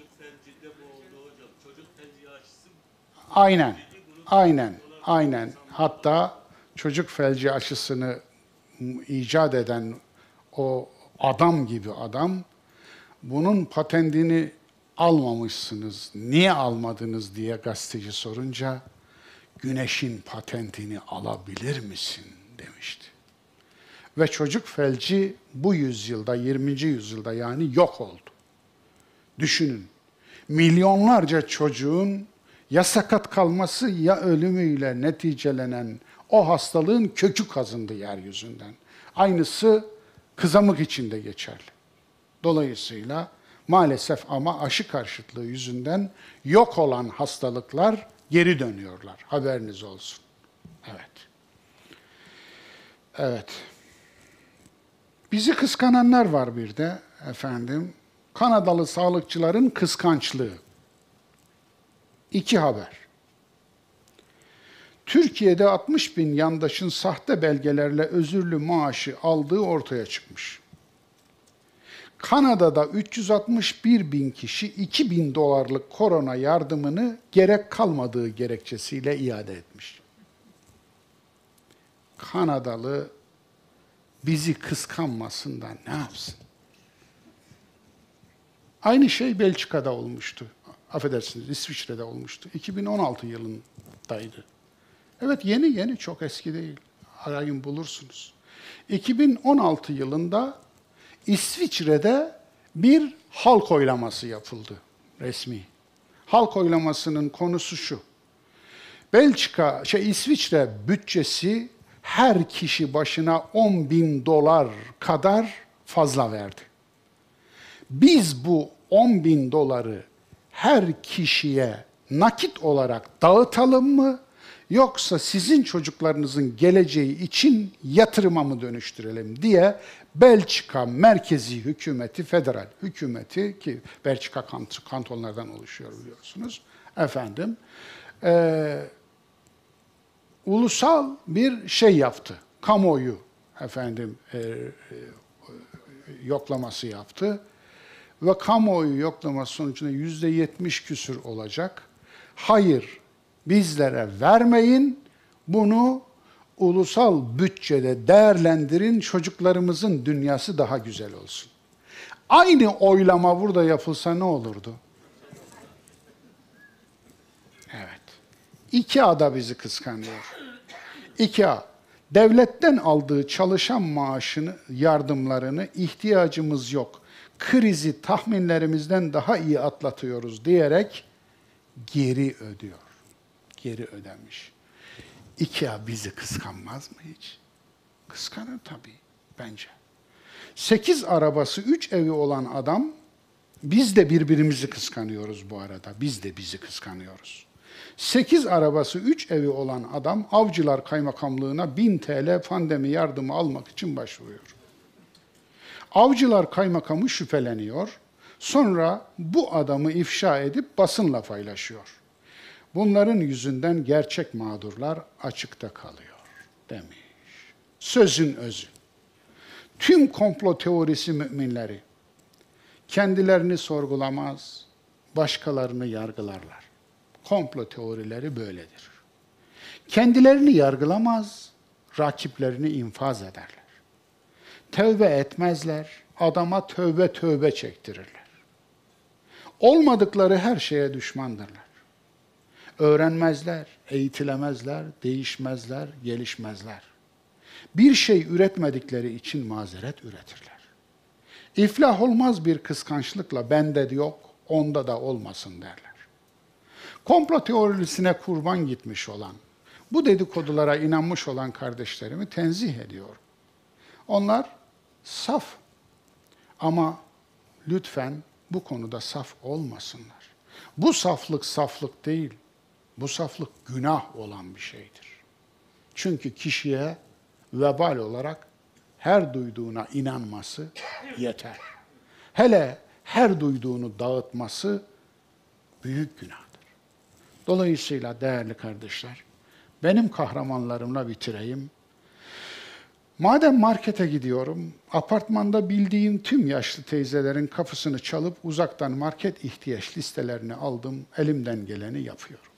Aynen, aynen, aynen. Hatta çocuk felci aşısını icat eden o adam gibi adam bunun patentini almamışsınız, niye almadınız diye gazeteci sorunca güneşin patentini alabilir misin demişti. Ve çocuk felci bu yüzyılda, 20. yüzyılda yani yok oldu. Düşünün, milyonlarca çocuğun ya sakat kalması ya ölümüyle neticelenen o hastalığın kökü kazındı yeryüzünden. Aynısı kızamık için de geçerli. Dolayısıyla maalesef ama aşı karşıtlığı yüzünden yok olan hastalıklar geri dönüyorlar. Haberiniz olsun. Evet. Evet. Bizi kıskananlar var bir de efendim. Kanadalı sağlıkçıların kıskançlığı. İki haber. Türkiye'de 60 bin yandaşın sahte belgelerle özürlü maaşı aldığı ortaya çıkmış. Kanada'da 361 bin kişi 2 bin dolarlık korona yardımını gerek kalmadığı gerekçesiyle iade etmiş. Kanadalı bizi kıskanmasından ne yapsın? Aynı şey Belçika'da olmuştu. Affedersiniz İsviçre'de olmuştu. 2016 yılındaydı. Evet yeni yeni çok eski değil. Arayın bulursunuz. 2016 yılında İsviçre'de bir halk oylaması yapıldı resmi. Halk oylamasının konusu şu. Belçika, şey İsviçre bütçesi her kişi başına 10 bin dolar kadar fazla verdi. Biz bu 10 bin doları her kişiye nakit olarak dağıtalım mı yoksa sizin çocuklarınızın geleceği için yatırıma mı dönüştürelim diye Belçika merkezi hükümeti, federal hükümeti ki Belçika kant kantonlardan oluşuyor biliyorsunuz efendim e, ulusal bir şey yaptı. Kamuoyu efendim e, e, yoklaması yaptı ve kamuoyu yoklaması sonucunda yüzde yetmiş küsür olacak. Hayır, bizlere vermeyin, bunu ulusal bütçede değerlendirin, çocuklarımızın dünyası daha güzel olsun. Aynı oylama burada yapılsa ne olurdu? Evet. İKEA da bizi kıskanıyor. İKEA, devletten aldığı çalışan maaşını, yardımlarını ihtiyacımız yok. Krizi tahminlerimizden daha iyi atlatıyoruz diyerek geri ödüyor. Geri ödemiş. IKEA bizi kıskanmaz mı hiç? Kıskanır tabii bence. Sekiz arabası, üç evi olan adam, biz de birbirimizi kıskanıyoruz bu arada. Biz de bizi kıskanıyoruz. Sekiz arabası, üç evi olan adam Avcılar Kaymakamlığı'na 1000 TL pandemi yardımı almak için başvuruyor. Avcılar Kaymakamı şüpheleniyor. Sonra bu adamı ifşa edip basınla paylaşıyor. Bunların yüzünden gerçek mağdurlar açıkta kalıyor demiş. Sözün özü. Tüm komplo teorisi müminleri kendilerini sorgulamaz, başkalarını yargılarlar. Komplo teorileri böyledir. Kendilerini yargılamaz, rakiplerini infaz ederler. Tövbe etmezler, adama tövbe tövbe çektirirler. Olmadıkları her şeye düşmandırlar. Öğrenmezler, eğitilemezler, değişmezler, gelişmezler. Bir şey üretmedikleri için mazeret üretirler. İflah olmaz bir kıskançlıkla bende de yok, onda da olmasın derler. Komplo teorisine kurban gitmiş olan, bu dedikodulara inanmış olan kardeşlerimi tenzih ediyorum. Onlar saf ama lütfen bu konuda saf olmasınlar. Bu saflık saflık değil, bu saflık günah olan bir şeydir. Çünkü kişiye vebal olarak her duyduğuna inanması yeter. Hele her duyduğunu dağıtması büyük günahdır. Dolayısıyla değerli kardeşler, benim kahramanlarımla bitireyim. Madem markete gidiyorum, apartmanda bildiğim tüm yaşlı teyzelerin kapısını çalıp uzaktan market ihtiyaç listelerini aldım, elimden geleni yapıyorum.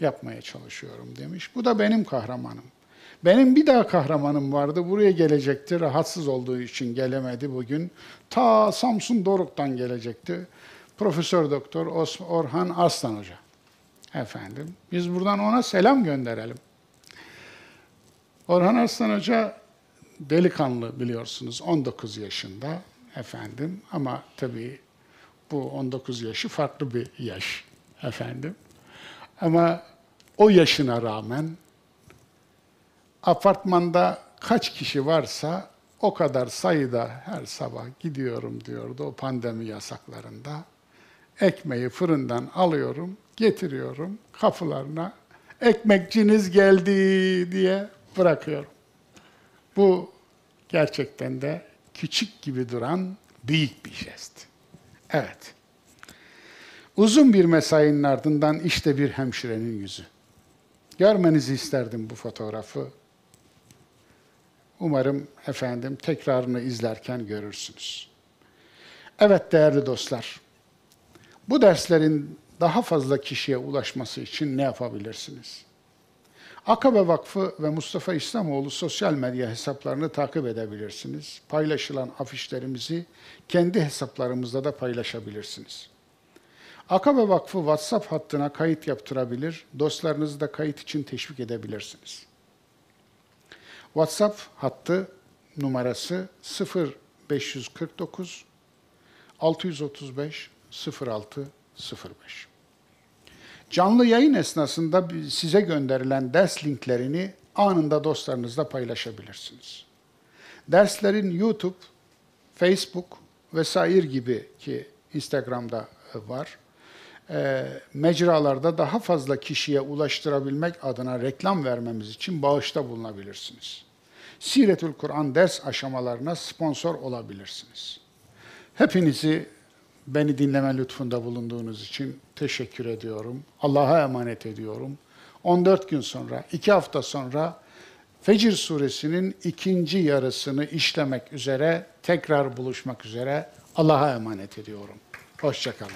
Yapmaya çalışıyorum demiş. Bu da benim kahramanım. Benim bir daha kahramanım vardı, buraya gelecekti, rahatsız olduğu için gelemedi bugün. Ta Samsun Doruk'tan gelecekti. Profesör Doktor Orhan Aslan Hoca. Efendim, biz buradan ona selam gönderelim. Orhan Aslan Hoca delikanlı biliyorsunuz 19 yaşında efendim ama tabii bu 19 yaşı farklı bir yaş efendim. Ama o yaşına rağmen apartmanda kaç kişi varsa o kadar sayıda her sabah gidiyorum diyordu o pandemi yasaklarında. Ekmeği fırından alıyorum, getiriyorum kapılarına. Ekmekçiniz geldi diye bırakıyorum. Bu gerçekten de küçük gibi duran büyük bir jest. Evet. Uzun bir mesainin ardından işte bir hemşirenin yüzü. Görmenizi isterdim bu fotoğrafı. Umarım efendim tekrarını izlerken görürsünüz. Evet değerli dostlar. Bu derslerin daha fazla kişiye ulaşması için ne yapabilirsiniz? Akabe Vakfı ve Mustafa İslamoğlu sosyal medya hesaplarını takip edebilirsiniz. Paylaşılan afişlerimizi kendi hesaplarımızda da paylaşabilirsiniz. Akabe Vakfı WhatsApp hattına kayıt yaptırabilir, dostlarınızı da kayıt için teşvik edebilirsiniz. WhatsApp hattı numarası 0549 635 0605. Canlı yayın esnasında size gönderilen ders linklerini anında dostlarınızla paylaşabilirsiniz. Derslerin YouTube, Facebook vesaire gibi ki Instagram'da var. E, mecralarda daha fazla kişiye ulaştırabilmek adına reklam vermemiz için bağışta bulunabilirsiniz. Siretül Kur'an ders aşamalarına sponsor olabilirsiniz. Hepinizi beni dinleme lütfunda bulunduğunuz için teşekkür ediyorum. Allah'a emanet ediyorum. 14 gün sonra, 2 hafta sonra Fecir suresinin ikinci yarısını işlemek üzere, tekrar buluşmak üzere Allah'a emanet ediyorum. Hoşçakalın.